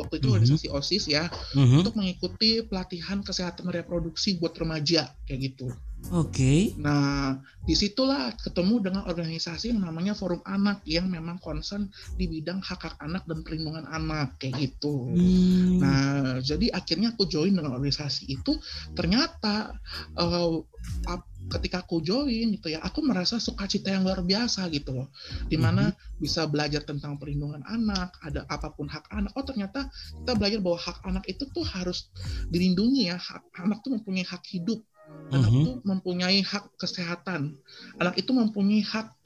waktu itu Mhm. organisasi osis ya Mhm. untuk mengikuti pelatihan kesehatan reproduksi buat remaja kayak gitu Oke. Nah, di situlah ketemu dengan organisasi yang namanya Forum Anak yang memang concern di bidang hak-hak anak dan perlindungan anak kayak gitu. Hmm. Nah, jadi akhirnya aku join dengan organisasi itu. Ternyata uh, ketika aku join gitu ya, aku merasa sukacita yang luar biasa gitu loh. Di mana mm-hmm. bisa belajar tentang perlindungan anak, ada apa pun hak anak. Oh ternyata kita belajar bahwa hak anak itu tuh harus dilindungi ya. Hak, anak tuh mempunyai hak hidup Anak mm -hmm. itu mempunyai hak kesehatan. Anak itu mempunyai hak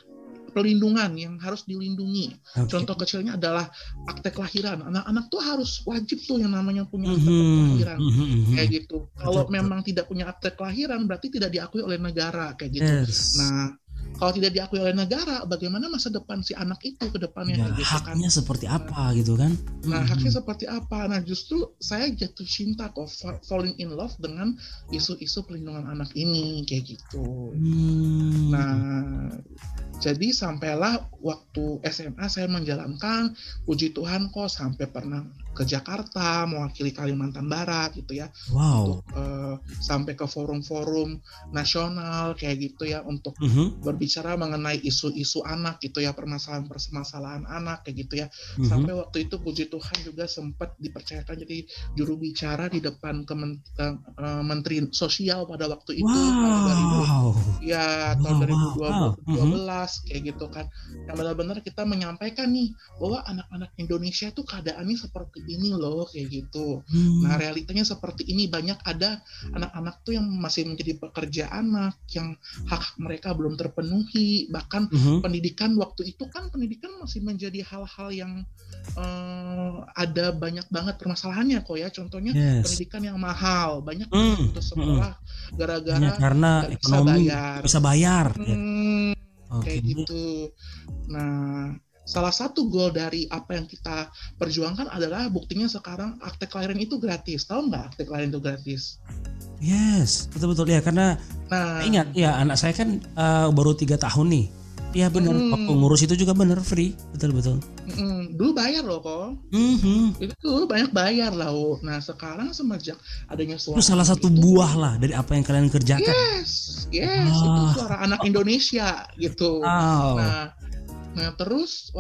pelindungan yang harus dilindungi. Okay. Contoh kecilnya adalah akte kelahiran. Anak-anak tuh harus wajib tuh yang namanya punya akte -hmm. kelahiran. Mm -hmm. Kayak gitu. Kalau memang tidak punya akte kelahiran berarti tidak diakui oleh negara kayak gitu. Yes. Nah, kalau tidak diakui oleh negara, bagaimana masa depan si anak itu ke depannya? Ya, gitu, kan? haknya kan? seperti apa gitu kan? Nah, hmm. haknya seperti apa? Nah, justru saya jatuh cinta kok, falling in love dengan isu-isu perlindungan anak ini kayak gitu. Hmm. Nah, jadi sampailah waktu SMA saya menjalankan, puji Tuhan kok sampai pernah ke Jakarta mewakili Kalimantan Barat gitu ya. Wow. Untuk, uh, sampai ke forum-forum nasional kayak gitu ya untuk uh mm-hmm. -huh. berbicara mengenai isu-isu anak gitu ya, permasalahan-permasalahan anak kayak gitu ya. Uh mm-hmm. -huh. Sampai waktu itu puji Tuhan juga sempat dipercayakan jadi juru bicara di depan Kemen uh, Menteri Sosial pada waktu itu wow. 2000 ya tahun wow. 2012 wow. uh -huh kayak gitu kan yang benar-benar kita menyampaikan nih bahwa anak-anak Indonesia tuh keadaannya seperti ini loh kayak gitu hmm. nah realitanya seperti ini banyak ada anak-anak tuh yang masih menjadi pekerja anak yang hak, -hak mereka belum terpenuhi bahkan hmm. pendidikan waktu itu kan pendidikan masih menjadi hal-hal yang uh, ada banyak banget permasalahannya kok ya contohnya yes. pendidikan yang mahal banyak hmm. untuk sekolah hmm. gara-gara hmm. karena ekonomi bisa bayar, bisa bayar. Hmm, okay. kayak gitu. Nah, salah satu goal dari apa yang kita perjuangkan adalah buktinya sekarang akte kelahiran itu gratis. Tahu nggak akte kelahiran itu gratis? Yes, betul betul ya karena nah, ingat ya anak saya kan uh, baru tiga tahun nih. Iya benar, mm, waktu ngurus itu juga benar free, betul betul. Mm, dulu bayar loh kok. Mm-hmm. Itu tuh banyak bayar lah. Oh. Nah sekarang semenjak adanya suara. Itu salah satu itu, buah lah dari apa yang kalian kerjakan. Yes, yes, ah. itu suara anak Indonesia gitu. Oh. Nah, nah terus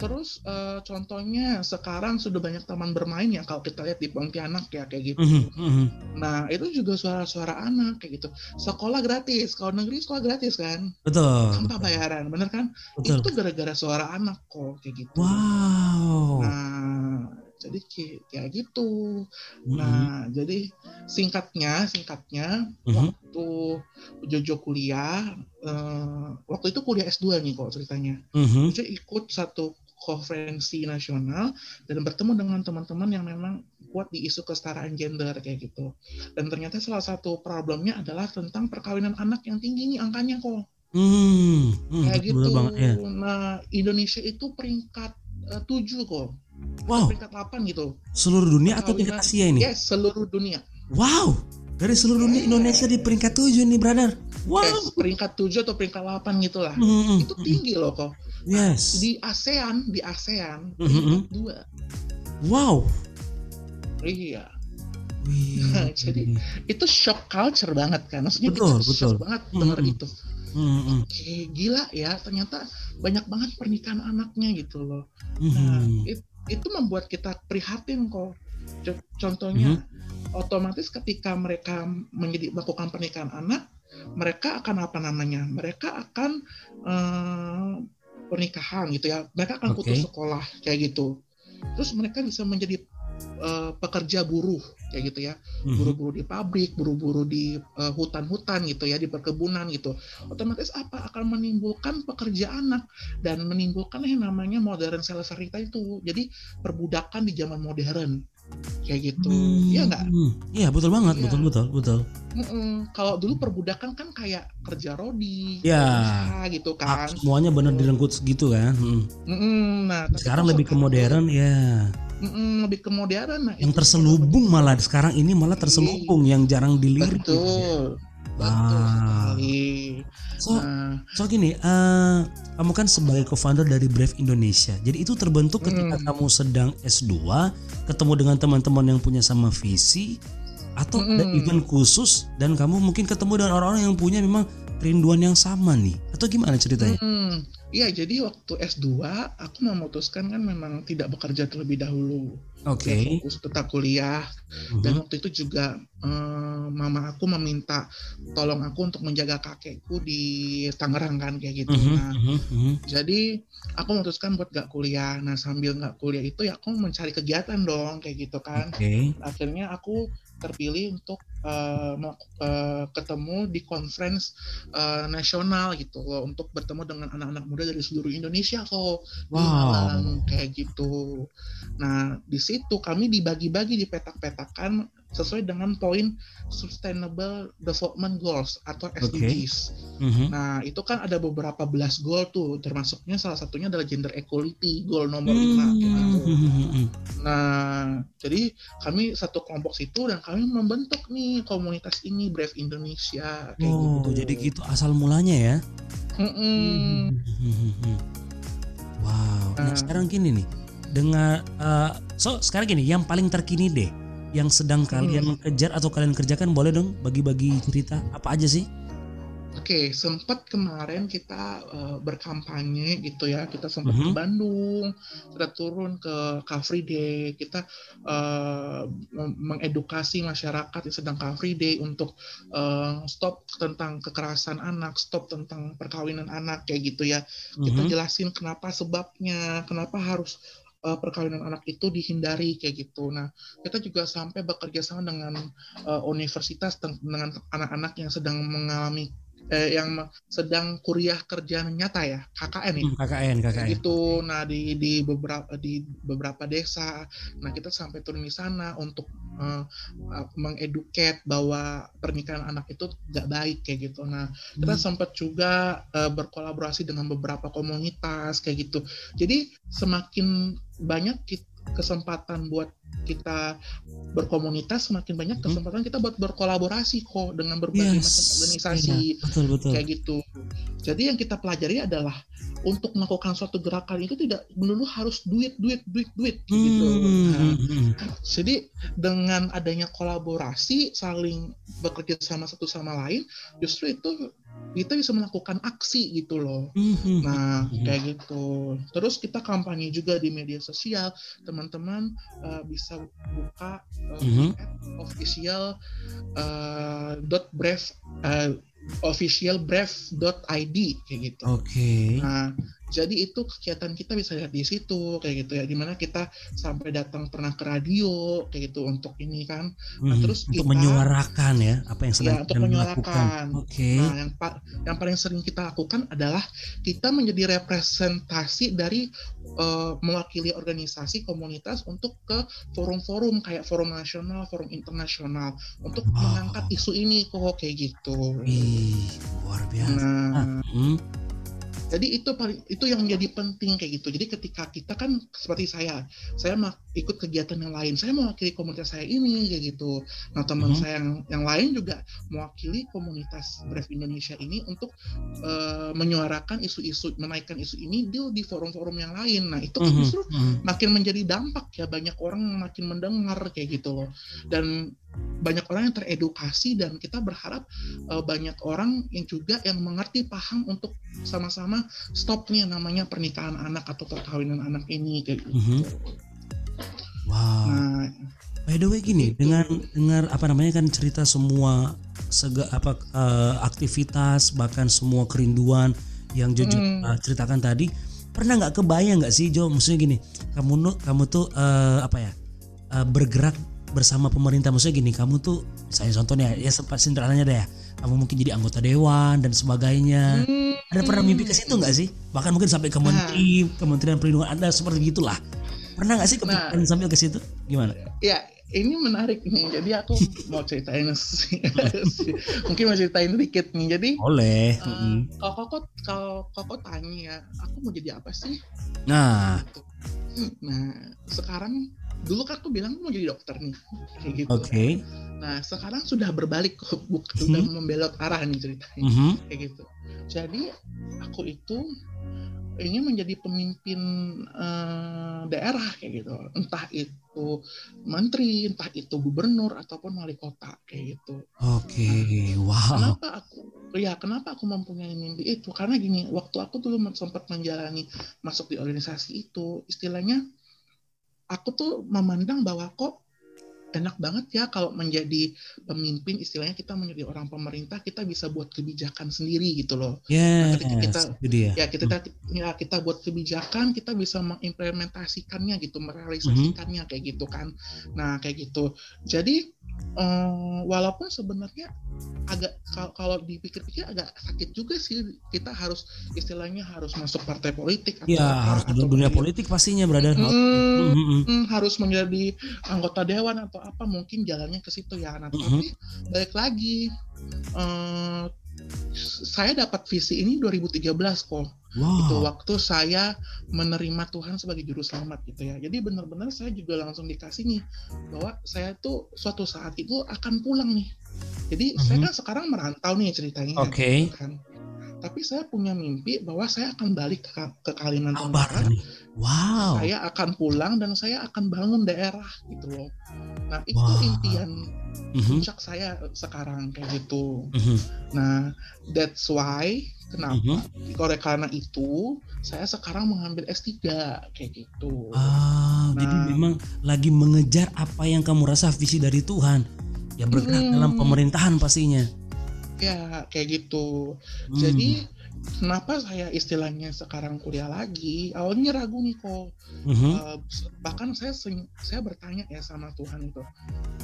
Terus uh, contohnya sekarang sudah banyak taman bermain ya kalau kita lihat di Pontianak ya kayak gitu. Mm -hmm. Nah itu juga suara-suara anak kayak gitu. Sekolah gratis, kalau negeri sekolah gratis kan? Betul. Tanpa bayaran, bener kan? Betul. Itu gara-gara suara anak kok kayak gitu. Wow. Nah jadi kayak gitu. Mm-hmm. Nah jadi singkatnya, singkatnya mm-hmm. waktu Jojo kuliah, uh, waktu itu kuliah S2 nih kok ceritanya. Mm-hmm. Jojo ikut satu konferensi nasional dan bertemu dengan teman-teman yang memang kuat di isu kesetaraan gender kayak gitu. Dan ternyata salah satu problemnya adalah tentang perkawinan anak yang tinggi nih angkanya kok. Hmm, hmm kayak gitu. Banget, ya. Nah, Indonesia itu peringkat uh, kok. Wow. Peringkat 8 gitu. Seluruh dunia atau tingkat Asia ini? Yes, seluruh dunia. Wow. Dari seluruh dunia Indonesia di peringkat 7 nih, brother. Wow. Yes, peringkat 7 atau peringkat 8 gitu lah. Hmm, hmm, hmm. Itu tinggi loh kok. Yes. Di ASEAN, di ASEAN mm -hmm. dua. Wow. Iya. Nah, jadi itu shock culture banget kan. Maksudnya betul, kita betul. shock banget mm -hmm. dengar itu. Mm -hmm. Oke, gila ya. Ternyata banyak banget pernikahan anaknya gitu loh. Mm -hmm. Nah, it, itu membuat kita prihatin kok. Contohnya, mm -hmm. otomatis ketika mereka menjadi melakukan pernikahan anak, mereka akan apa namanya? Mereka akan uh, pernikahan gitu ya mereka akan okay. putus sekolah kayak gitu terus mereka bisa menjadi uh, pekerja buruh kayak gitu ya. Mm-hmm. buru-buru di pabrik buru-buru di uh, hutan-hutan gitu ya di perkebunan gitu. Otomatis apa? Akan menimbulkan pekerja anak dan menimbulkan yang namanya modern slavery itu. Jadi perbudakan di zaman modern. Kayak gitu. Hmm, ya nggak? Iya betul banget. Ya. betul betul betul. Mm-mm. kalau dulu perbudakan kan kayak kerja rodi ya gitu kan. semuanya benar direnggut segitu kan. Mm. Mm-mm. nah sekarang lebih ke modern ya Mm-mm, lebih ke modern nah, yang terselubung malah sekarang ini malah terselubung yang jarang dilirik betul gitu ya. betul ah. sekali so nah. so gini uh, kamu kan sebagai co-founder dari Brave Indonesia jadi itu terbentuk ketika mm. kamu sedang S2 ketemu dengan teman-teman yang punya sama visi atau ada Mm-mm. event khusus dan kamu mungkin ketemu dengan orang-orang yang punya memang kerinduan yang sama nih atau gimana ceritanya? Hmm, iya jadi waktu S2 aku memutuskan kan memang tidak bekerja terlebih dahulu. Oke. Ya, fokus tetap kuliah Mhm. dan waktu itu juga eh, mama aku meminta tolong aku untuk menjaga kakekku di Tangerang kan kayak gitu. Mhm, Nah, mhm. jadi aku memutuskan buat gak kuliah. Nah sambil gak kuliah itu ya aku mencari kegiatan dong kayak gitu kan. Oke. Akhirnya aku terpilih untuk melaku- eh, ketemu di conference eh, nasional gitu loh untuk bertemu dengan anak-anak muda dari seluruh Indonesia kok di Wow. Malang kayak gitu. Nah di situ kami dibagi-bagi di petak-petakan sesuai dengan poin Sustainable Development Goals atau. SDGs. Mhm. Nah, itu kan ada beberapa belas goal tuh, termasuknya salah satunya adalah gender equality, goal nomor 5 gitu. Mhm. Nah, jadi kami satu kelompok situ dan kami membentuk nih komunitas ini Brave Indonesia kayak Oh, gitu. jadi gitu asal mulanya ya. Mm-mm. Mhm. Wow. Nah, Nah. sekarang gini nih. Dengan eh, so sekarang gini, yang paling terkini deh yang sedang kalian kejar atau kalian kerjakan boleh dong bagi-bagi cerita apa aja sih? Oke, sempat kemarin kita eh, berkampanye gitu ya. Kita sempat Mhm. ke Bandung, kita turun ke Car Free Day, kita mem- mengedukasi masyarakat yang sedang Car Free Day untuk eh, stop tentang kekerasan anak, stop tentang perkawinan anak kayak gitu ya. Kita Mhm. jelasin kenapa sebabnya, kenapa harus eh, perkawinan anak itu dihindari kayak gitu. Nah, kita juga sampai bekerja sama dengan eh, universitas dengan anak-anak yang sedang mengalami eh, yang sedang kuliah kerja nyata ya KKN ya? Hmm, KKN, KKN. gitu. Nah di di beberapa di beberapa desa. Nah kita sampai turun di sana untuk eh, mengeduket bahwa pernikahan anak itu nggak baik kayak gitu. Nah kita Hmm. sempat juga eh, berkolaborasi dengan beberapa komunitas kayak gitu. Jadi semakin banyak kit- kesempatan buat kita berkomunitas semakin banyak Mhm. kesempatan kita buat berkolaborasi kok dengan berbagai Yes, macam organisasi iya, betul betul. kayak gitu. Jadi yang kita pelajari adalah untuk melakukan suatu gerakan itu tidak melulu harus duit duit duit duit gitu. Hmm, Nah, hmm, hmm. jadi dengan adanya kolaborasi, saling bekerja sama satu sama lain, justru itu kita bisa melakukan aksi gitu loh. Hmm, hmm. Nah, kayak gitu. Terus kita kampanye juga di media sosial. Teman-teman eh, bisa buka eh, Mhm. at official eh, dot brave eh, official brave dot id kayak gitu. Oke. Nah, jadi itu kegiatan kita bisa lihat di situ kayak gitu ya. Di mana kita sampai datang pernah ke radio kayak gitu untuk ini kan. Nah, Mhm. terus untuk kita- menyuarakan ya apa yang sedang Ya, untuk menyuarakan. lakukan. Oke. Nah, yang pa- yang paling sering kita lakukan adalah kita menjadi representasi dari eh, mewakili organisasi komunitas untuk ke forum-forum kayak forum nasional, forum internasional untuk Wow. mengangkat isu ini kok kayak gitu. Wih, luar biasa. Nah, Hmm. Jadi itu paling itu yang menjadi penting kayak gitu. Jadi ketika kita kan seperti saya, saya ma- ikut kegiatan yang lain, saya mewakili komunitas saya ini kayak gitu. Nah teman Mhm. saya yang, yang lain juga mewakili komunitas Brave Indonesia ini untuk eh, menyuarakan isu-isu, menaikkan isu ini di di forum-forum yang lain. Nah itu kan Mhm, justru mhm. makin menjadi dampak ya banyak orang makin mendengar kayak gitu loh dan banyak orang yang teredukasi dan kita berharap eh, banyak orang yang juga yang mengerti paham untuk sama-sama stop nih yang namanya pernikahan anak atau perkawinan anak ini kayak gitu. Mhm. Wow. Nah, By the way gini, Itu. dengan dengar apa namanya kan cerita semua sega apa eh, aktivitas bahkan semua kerinduan yang Jojo Hmm. eh, ceritakan tadi, pernah nggak kebayang nggak sih Jo? Maksudnya gini, kamu kamu tuh eh, apa ya eh, bergerak bersama pemerintah. Maksudnya gini, kamu tuh misalnya contohnya ya sempat sederhananya deh ya, kamu mungkin jadi anggota dewan dan sebagainya. hmm, Ada pernah mimpi ke situ nggak sih? Bahkan mungkin sampai ke menteri, Kementerian Perlindungan Anda seperti gitulah. Pernah nggak sih kepikiran sambil ke situ? Gimana? ya ini menarik nih. Jadi aku mau ceritain sih. mungkin mau ceritain dikit nih. Jadi Boleh. eh, Mm-mm. kalau koko kalau koko tanya ya, aku mau jadi apa sih? Nah, Nah, sekarang dulu kan aku bilang mau jadi dokter nih, kayak gitu. oke. Nah, sekarang sudah berbalik kok, buk- Mhm. sudah membelot arah nih ceritanya, Mhm. kayak gitu. Jadi aku itu ingin menjadi pemimpin eh, daerah kayak gitu entah itu menteri entah itu gubernur ataupun wali kota kayak gitu Oke, wow. kenapa aku ya kenapa aku mempunyai mimpi itu karena gini waktu aku dulu sempat menjalani masuk di organisasi itu istilahnya aku tuh memandang bahwa kok enak banget ya kalau menjadi pemimpin istilahnya kita menjadi orang pemerintah kita bisa buat kebijakan sendiri gitu loh. Yes, ketika kita- ya kita ya kita buat kebijakan kita bisa mengimplementasikannya gitu merealisasikannya kayak gitu kan. Nah kayak gitu. Jadi eh, walaupun sebenarnya agak kal- kalau dipikir-pikir agak sakit juga sih kita harus istilahnya harus masuk partai politik atau Ya, harus atau dunia politik pastinya, brother. Hmm, Mhm, mhm. hmm, harus menjadi anggota dewan atau apa mungkin jalannya ke situ ya nah tapi balik lagi eh, saya dapat visi ini 2013 kok itu Wow. waktu saya menerima Tuhan sebagai juru selamat gitu ya. Jadi benar-benar saya juga langsung dikasih nih bahwa saya tuh suatu saat itu akan pulang nih. Jadi saya Mhm. kan sekarang merantau nih ceritanya. Oke. gitu kan. Tapi saya punya mimpi bahwa saya akan balik ke, ke Kalimantan Barat. Wow. Saya akan pulang dan saya akan bangun daerah gitu loh. Nah itu Wah. impian Mhm, puncak saya sekarang kayak gitu. mhm, Nah, that's why kenapa? mhm. Oleh karena itu, saya sekarang mengambil S3 kayak gitu. Ah, jadi Nah. memang lagi mengejar apa yang kamu rasa visi dari Tuhan. Ya bergerak Hmm. dalam pemerintahan pastinya. Ya, kayak gitu. Hmm. Jadi, kenapa saya istilahnya sekarang kuliah lagi? Awalnya ragu nih kok. Mhm, Eh, bahkan saya saya bertanya ya sama Tuhan itu,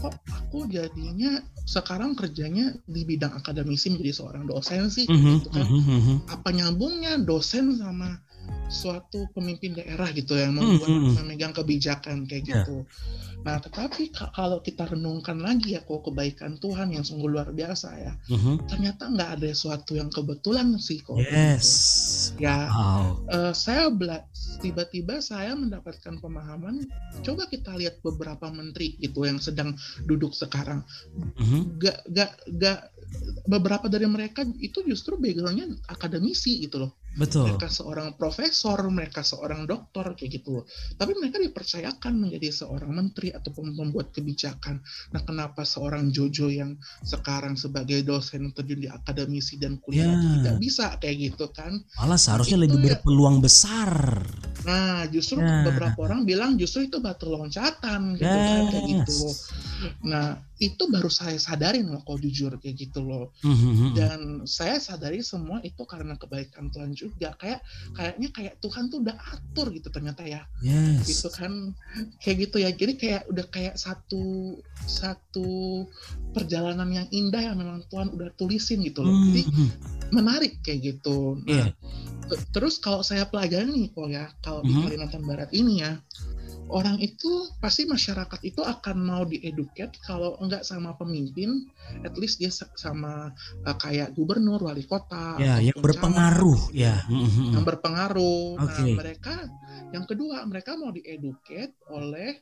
kok aku jadinya sekarang kerjanya di bidang akademisi menjadi seorang dosen sih? mhm, gitu kan. mhm, mhm. apa nyambungnya dosen sama suatu pemimpin daerah gitu yang membuat Hmm, hmm, hmm. memegang kebijakan kayak Ya. gitu. Nah, tetapi ka- kalau kita renungkan lagi ya kok kebaikan Tuhan yang sungguh luar biasa ya, Mhm. ternyata nggak ada sesuatu yang kebetulan sih kok. Yes. gitu. Ya, Wow. eh, saya bela- tiba-tiba saya mendapatkan pemahaman. Coba kita lihat beberapa menteri gitu yang sedang duduk sekarang. Mhm. Gak, gak, gak beberapa dari mereka itu justru backgroundnya akademisi gitu loh Betul. mereka seorang profesor, mereka seorang doktor kayak gitu. Tapi mereka dipercayakan menjadi seorang menteri ataupun pembuat kebijakan. Nah, kenapa seorang Jojo yang sekarang sebagai dosen terjun di akademisi dan kuliah Ya. tidak bisa kayak gitu kan? Malah seharusnya Itu lebih ya. berpeluang besar. Nah, justru Ya. beberapa orang bilang justru itu batu loncatan gitu kan kayak gitu. Yes. Nah, itu baru saya sadarin loh kalau jujur kayak gitu loh. Mhm, dan saya sadari semua itu karena kebaikan Tuhan juga kayak kayaknya kayak Tuhan tuh udah atur gitu ternyata ya Yes. gitu kan kayak gitu ya jadi kayak udah kayak satu satu perjalanan yang indah yang memang Tuhan udah tulisin gitu loh jadi Mhm. menarik kayak gitu Iya. nah te- terus kalau saya pelajari nih kok ya kalau di Mhm. Kalimantan Barat ini ya orang itu pasti masyarakat itu akan mau dieduket kalau enggak sama pemimpin at least dia sa- sama uh, kayak gubernur wali kota Ya, yang berpengaruh camat, ya. Mhm. yang berpengaruh Oke. nah mereka yang kedua mereka mau dieduket oleh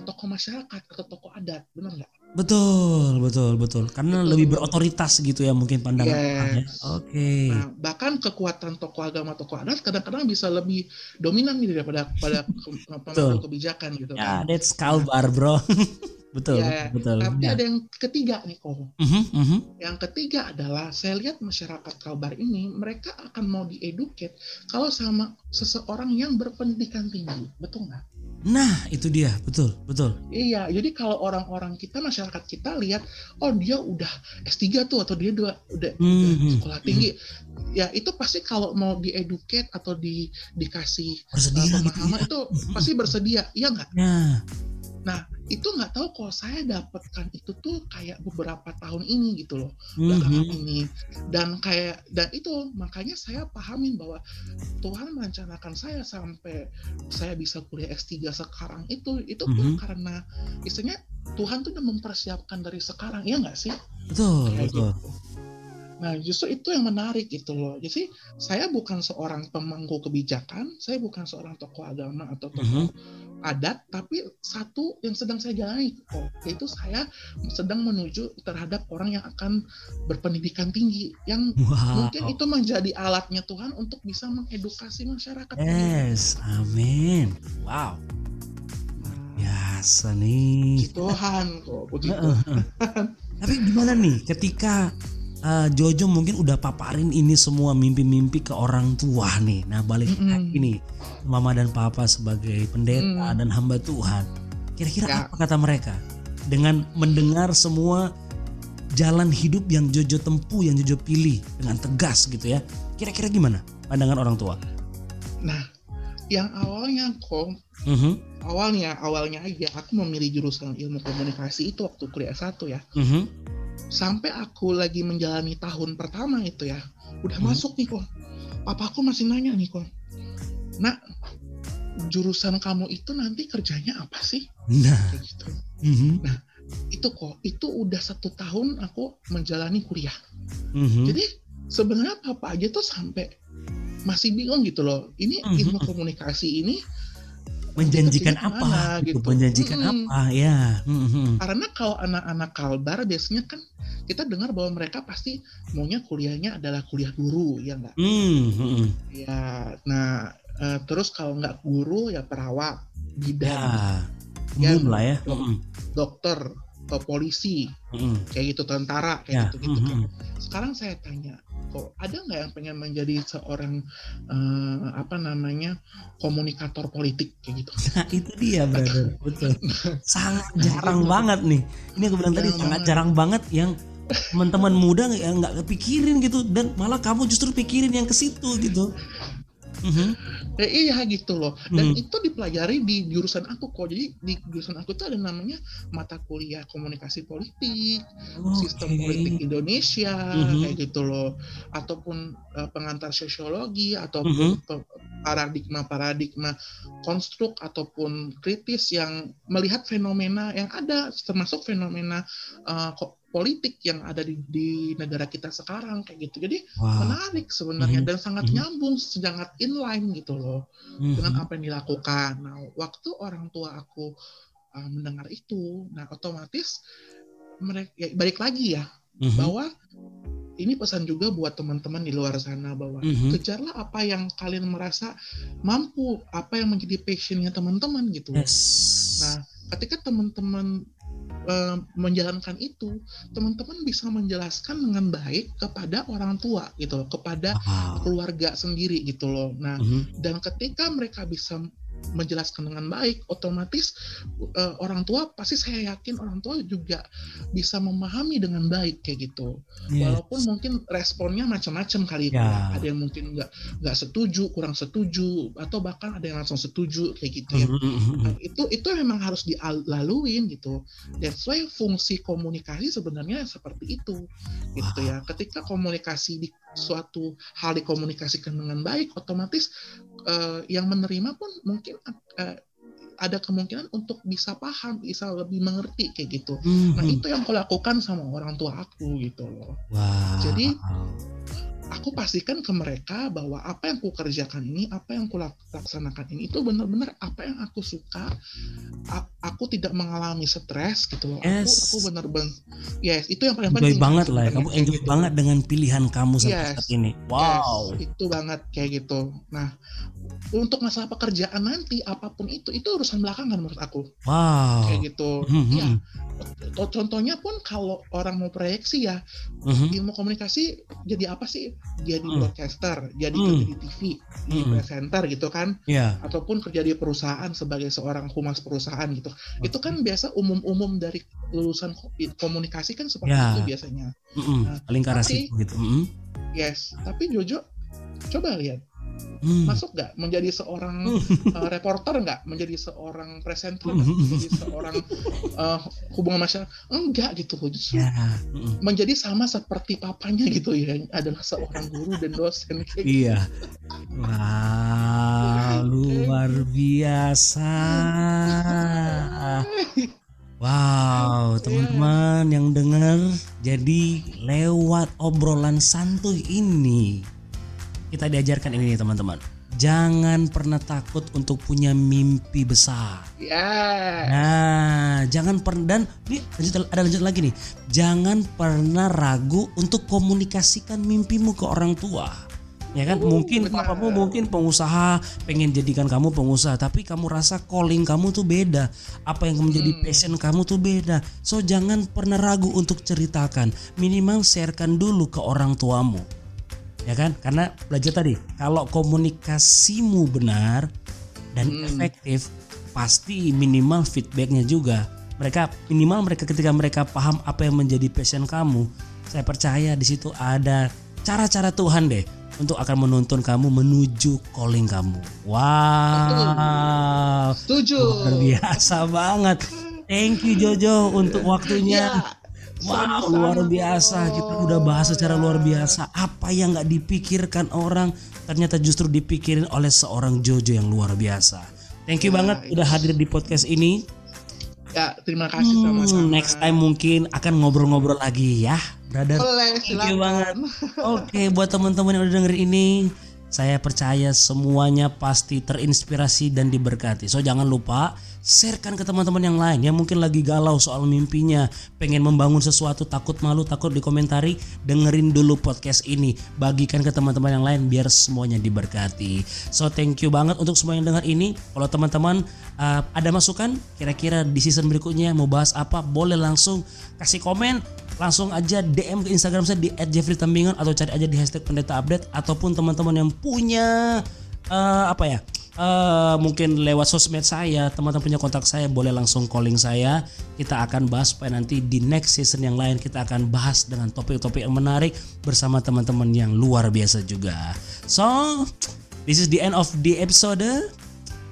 tokoh masyarakat atau tokoh adat benar nggak Betul, betul, betul. Karena Betul. lebih berotoritas gitu ya mungkin pandangan Yes. orang ya. Oke. Nah, bahkan kekuatan tokoh agama, tokoh adat kadang-kadang bisa lebih dominan nih daripada pada ke- pengambil kebijakan gitu Ya, kan. that's Kalbar, bro. betul, Ya, betul. Tapi Ya. ada yang ketiga nih kok. Mhm, mhm. Yang ketiga adalah saya lihat masyarakat Kalbar ini mereka akan mau dieduket kalau sama seseorang yang berpendidikan tinggi, betul nggak? Nah, itu dia, betul, betul. Iya, jadi kalau orang-orang kita masyarakat kita lihat, oh dia udah S3 tuh atau dia udah udah, udah Mhm. sekolah tinggi, ya itu pasti kalau mau dieduket atau di dikasih uh, Bersedia gitu pemahaman ya. itu pasti bersedia, iya nggak? Ya. Nah itu nggak tahu kalau saya dapatkan itu tuh kayak beberapa tahun ini gitu loh, belakangan ini, dan kayak dan itu makanya saya pahamin bahwa Tuhan merencanakan saya sampai saya bisa kuliah S3 sekarang itu itu pun Mhm. karena istilahnya Tuhan tuh udah mempersiapkan dari sekarang, ya nggak sih? Betul, Kayak betul. gitu. Nah, justru itu yang menarik gitu loh. Jadi saya bukan seorang pemangku kebijakan, saya bukan seorang tokoh agama atau tokoh Mhm. Adat tapi satu yang sedang saya jalani kok yaitu saya sedang menuju terhadap orang yang akan berpendidikan tinggi yang Wow. mungkin itu menjadi alatnya Tuhan untuk bisa mengedukasi masyarakat Yes, amin. Wow, biasa nih. Tuhan kok puji. Tapi gimana nih ketika uh, Jojo mungkin udah paparin ini semua mimpi-mimpi ke orang tua nih. Nah balik Mm-mm. lagi nih Mama dan Papa sebagai pendeta Mm. dan hamba Tuhan. Kira-kira Ya. apa kata mereka dengan mendengar semua jalan hidup yang Jojo tempuh, yang Jojo pilih dengan tegas gitu ya? Kira-kira gimana pandangan orang tua? Nah, yang awalnya kok Mhm, awalnya awalnya aja aku memilih jurusan ilmu komunikasi itu waktu kuliah satu ya. mhm. Sampai aku lagi menjalani tahun pertama itu ya, udah Hmm. masuk nih kok. Papaku masih nanya nih kok. Nak, jurusan kamu itu nanti kerjanya apa sih? Nah, Kayak gitu. mhm, Itu kok, itu udah satu tahun aku menjalani kuliah. mhm. Jadi sebenarnya papa aja tuh sampai masih bingung gitu loh. Ini Mhm. ilmu komunikasi ini menjanjikan apa? ke mana Gitu. gitu. Menjanjikan Mm-mm. apa? Ya. mhm. karena kalau anak-anak kalbar biasanya kan kita dengar bahwa mereka pasti maunya kuliahnya adalah kuliah guru ya enggak Hmm, hmm, ya nah eh, terus kalau nggak guru ya perawat ya, bidan umum Ya, lah ya. dok. Hmm, dokter eh, polisi hmm. kayak gitu tentara Ya, kayak gitu gitu hmm, hmm. sekarang saya tanya kok ada nggak yang pengen menjadi seorang eh, apa namanya komunikator politik kayak gitu Nah itu dia brother, betul. Sangat jarang banget nih. Ini aku bilang tadi Jarang sangat banget. jarang banget yang teman-teman muda yang nggak kepikirin gitu dan malah kamu justru pikirin yang ke situ gitu. Mhm. Ya, iya gitu loh. Dan Hmm. itu dipelajari di jurusan aku kok. Jadi di jurusan aku tuh ada namanya mata kuliah komunikasi politik, sistem Oke. politik Indonesia Mhm. kayak gitu loh. Ataupun uh, pengantar sosiologi ataupun pe- paradigma-paradigma konstruk ataupun kritis yang melihat fenomena yang ada termasuk fenomena uh, ko- politik yang ada di, di negara kita sekarang kayak gitu. Jadi Wow. menarik sebenarnya Mhm. dan sangat Mhm. nyambung, sangat inline gitu loh Mhm. dengan apa yang dilakukan. Nah, waktu orang tua aku uh, mendengar itu, nah otomatis mereka ya, balik lagi ya Mhm. bahwa ini pesan juga buat teman-teman di luar sana bahwa Mhm. kejarlah apa yang kalian merasa mampu, apa yang menjadi passionnya teman-teman gitu. Yes. Nah, ketika teman-teman menjalankan itu, teman-teman bisa menjelaskan dengan baik kepada orang tua gitu loh, kepada keluarga sendiri gitu loh. Nah, Mhm. dan ketika mereka bisa menjelaskan dengan baik, otomatis eh, orang tua pasti saya yakin orang tua juga bisa memahami dengan baik kayak gitu. Yes. Walaupun mungkin responnya macam-macam kali itu Ya. Ada yang mungkin nggak nggak setuju, kurang setuju, atau bahkan ada yang langsung setuju kayak gitu ya. Mhm, mhm, Nah, mhm. itu itu memang harus dilaluin gitu. That's why fungsi komunikasi sebenarnya seperti itu, gitu ya. Ketika komunikasi di suatu hal dikomunikasikan dengan baik, otomatis eh, yang menerima pun mungkin eh, ada kemungkinan untuk bisa paham, bisa lebih mengerti kayak gitu. Nah Mhm. itu yang aku lakukan sama orang tua aku gitu loh. Wow. Jadi, Aku pastikan ke mereka bahwa apa yang aku kerjakan ini, apa yang aku lak- laksanakan ini itu benar-benar apa yang aku suka. A- aku tidak mengalami stres gitu loh. Yes. Aku aku benar-benar yes, itu yang paling enjoy penting. banget lah ya. Kamu enjoy gitu. banget dengan pilihan kamu sampai Yes. saat ini. Yes, Wow. itu banget kayak gitu. Nah, untuk masalah pekerjaan nanti apa pun itu itu urusan belakangan menurut aku. Wow. Kayak gitu. Mhm, Ya, mhm, co- contohnya pun kalau orang mau proyeksi ya, mhm. ilmu komunikasi jadi apa sih? Jadi Hmm. broadcaster, jadi Hmm. kerja di TV, jadi Hmm. presenter gitu kan, Ya. ataupun kerja di perusahaan sebagai seorang humas perusahaan gitu. Itu kan biasa umum-umum dari lulusan ko- komunikasi kan seperti Ya. itu biasanya. Nah, Paling ke arah tapi- situ gitu. Mhm. Yes, tapi Jojo coba lihat Hmm. masuk nggak menjadi seorang Hmm. uh, reporter nggak menjadi seorang presenter Hmm. nggak menjadi seorang uh, hubungan masyarakat enggak gitu justru Ya. Mhm. menjadi sama seperti papanya gitu ya adalah seorang guru dan dosen kayak gitu. Iya. Wah, luar biasa. Wow, teman-teman yang dengar, jadi lewat obrolan santuy ini kita diajarkan ini nih teman-teman. jangan pernah takut untuk punya mimpi besar. Ya. Nah, jangan pernah dan ini lanjut ada lanjut lagi nih. Jangan pernah ragu untuk komunikasikan mimpimu ke orang tua. Ya kan, Oh, mungkin benar. papamu mungkin pengusaha pengen jadikan kamu pengusaha, tapi kamu rasa calling kamu tuh beda. Apa yang menjadi Hmm. passion kamu tuh beda. So jangan pernah ragu untuk ceritakan. Minimal sharekan dulu ke orang tuamu. Ya kan? Karena belajar tadi, kalau komunikasimu benar dan Hmm. efektif, pasti minimal feedbacknya juga. Mereka minimal mereka ketika mereka paham apa yang menjadi passion kamu, saya percaya di situ ada cara-cara Tuhan deh untuk akan menuntun kamu menuju calling kamu. Wow, Setuju. luar biasa banget. Thank you Jojo untuk waktunya. Ya. Wow, luar biasa. Kita udah bahas secara luar biasa. Apa yang nggak dipikirkan orang ternyata justru dipikirin oleh seorang Jojo yang luar biasa. Thank you Ya, banget udah hadir di podcast ini. Ya, terima kasih Hmm, sama-sama. next time mungkin akan ngobrol-ngobrol lagi ya, brother. Boleh, Thank you banget. Oke, buat teman-teman yang udah dengerin ini, saya percaya semuanya pasti terinspirasi dan diberkati. So jangan lupa sharekan ke teman-teman yang lain yang mungkin lagi galau soal mimpinya, pengen membangun sesuatu, takut malu, takut dikomentari, dengerin dulu podcast ini, bagikan ke teman-teman yang lain biar semuanya diberkati. So thank you banget untuk semua yang dengar ini. Kalau teman-teman uh, ada masukan kira-kira di season berikutnya mau bahas apa, boleh langsung kasih komen langsung aja DM ke Instagram saya di @jeffreytambingan atau cari aja di hashtag pendeta update ataupun teman-teman yang punya eh, apa ya eh, mungkin lewat sosmed saya teman-teman punya kontak saya boleh langsung calling saya. Kita akan bahas supaya nanti di next season yang lain kita akan bahas dengan topik-topik yang menarik bersama teman-teman yang luar biasa juga. So this is the end of the episode.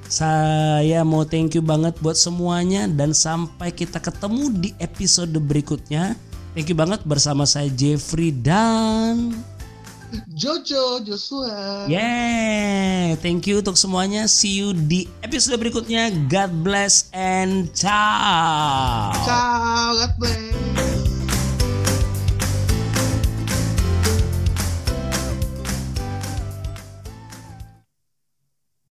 Saya mau thank you banget buat semuanya dan sampai kita ketemu di episode berikutnya. Thank you banget bersama saya Jeffrey dan Jojo, Joshua. yeah, thank you untuk semuanya. See you di episode berikutnya. God bless and ciao. Ciao, God bless.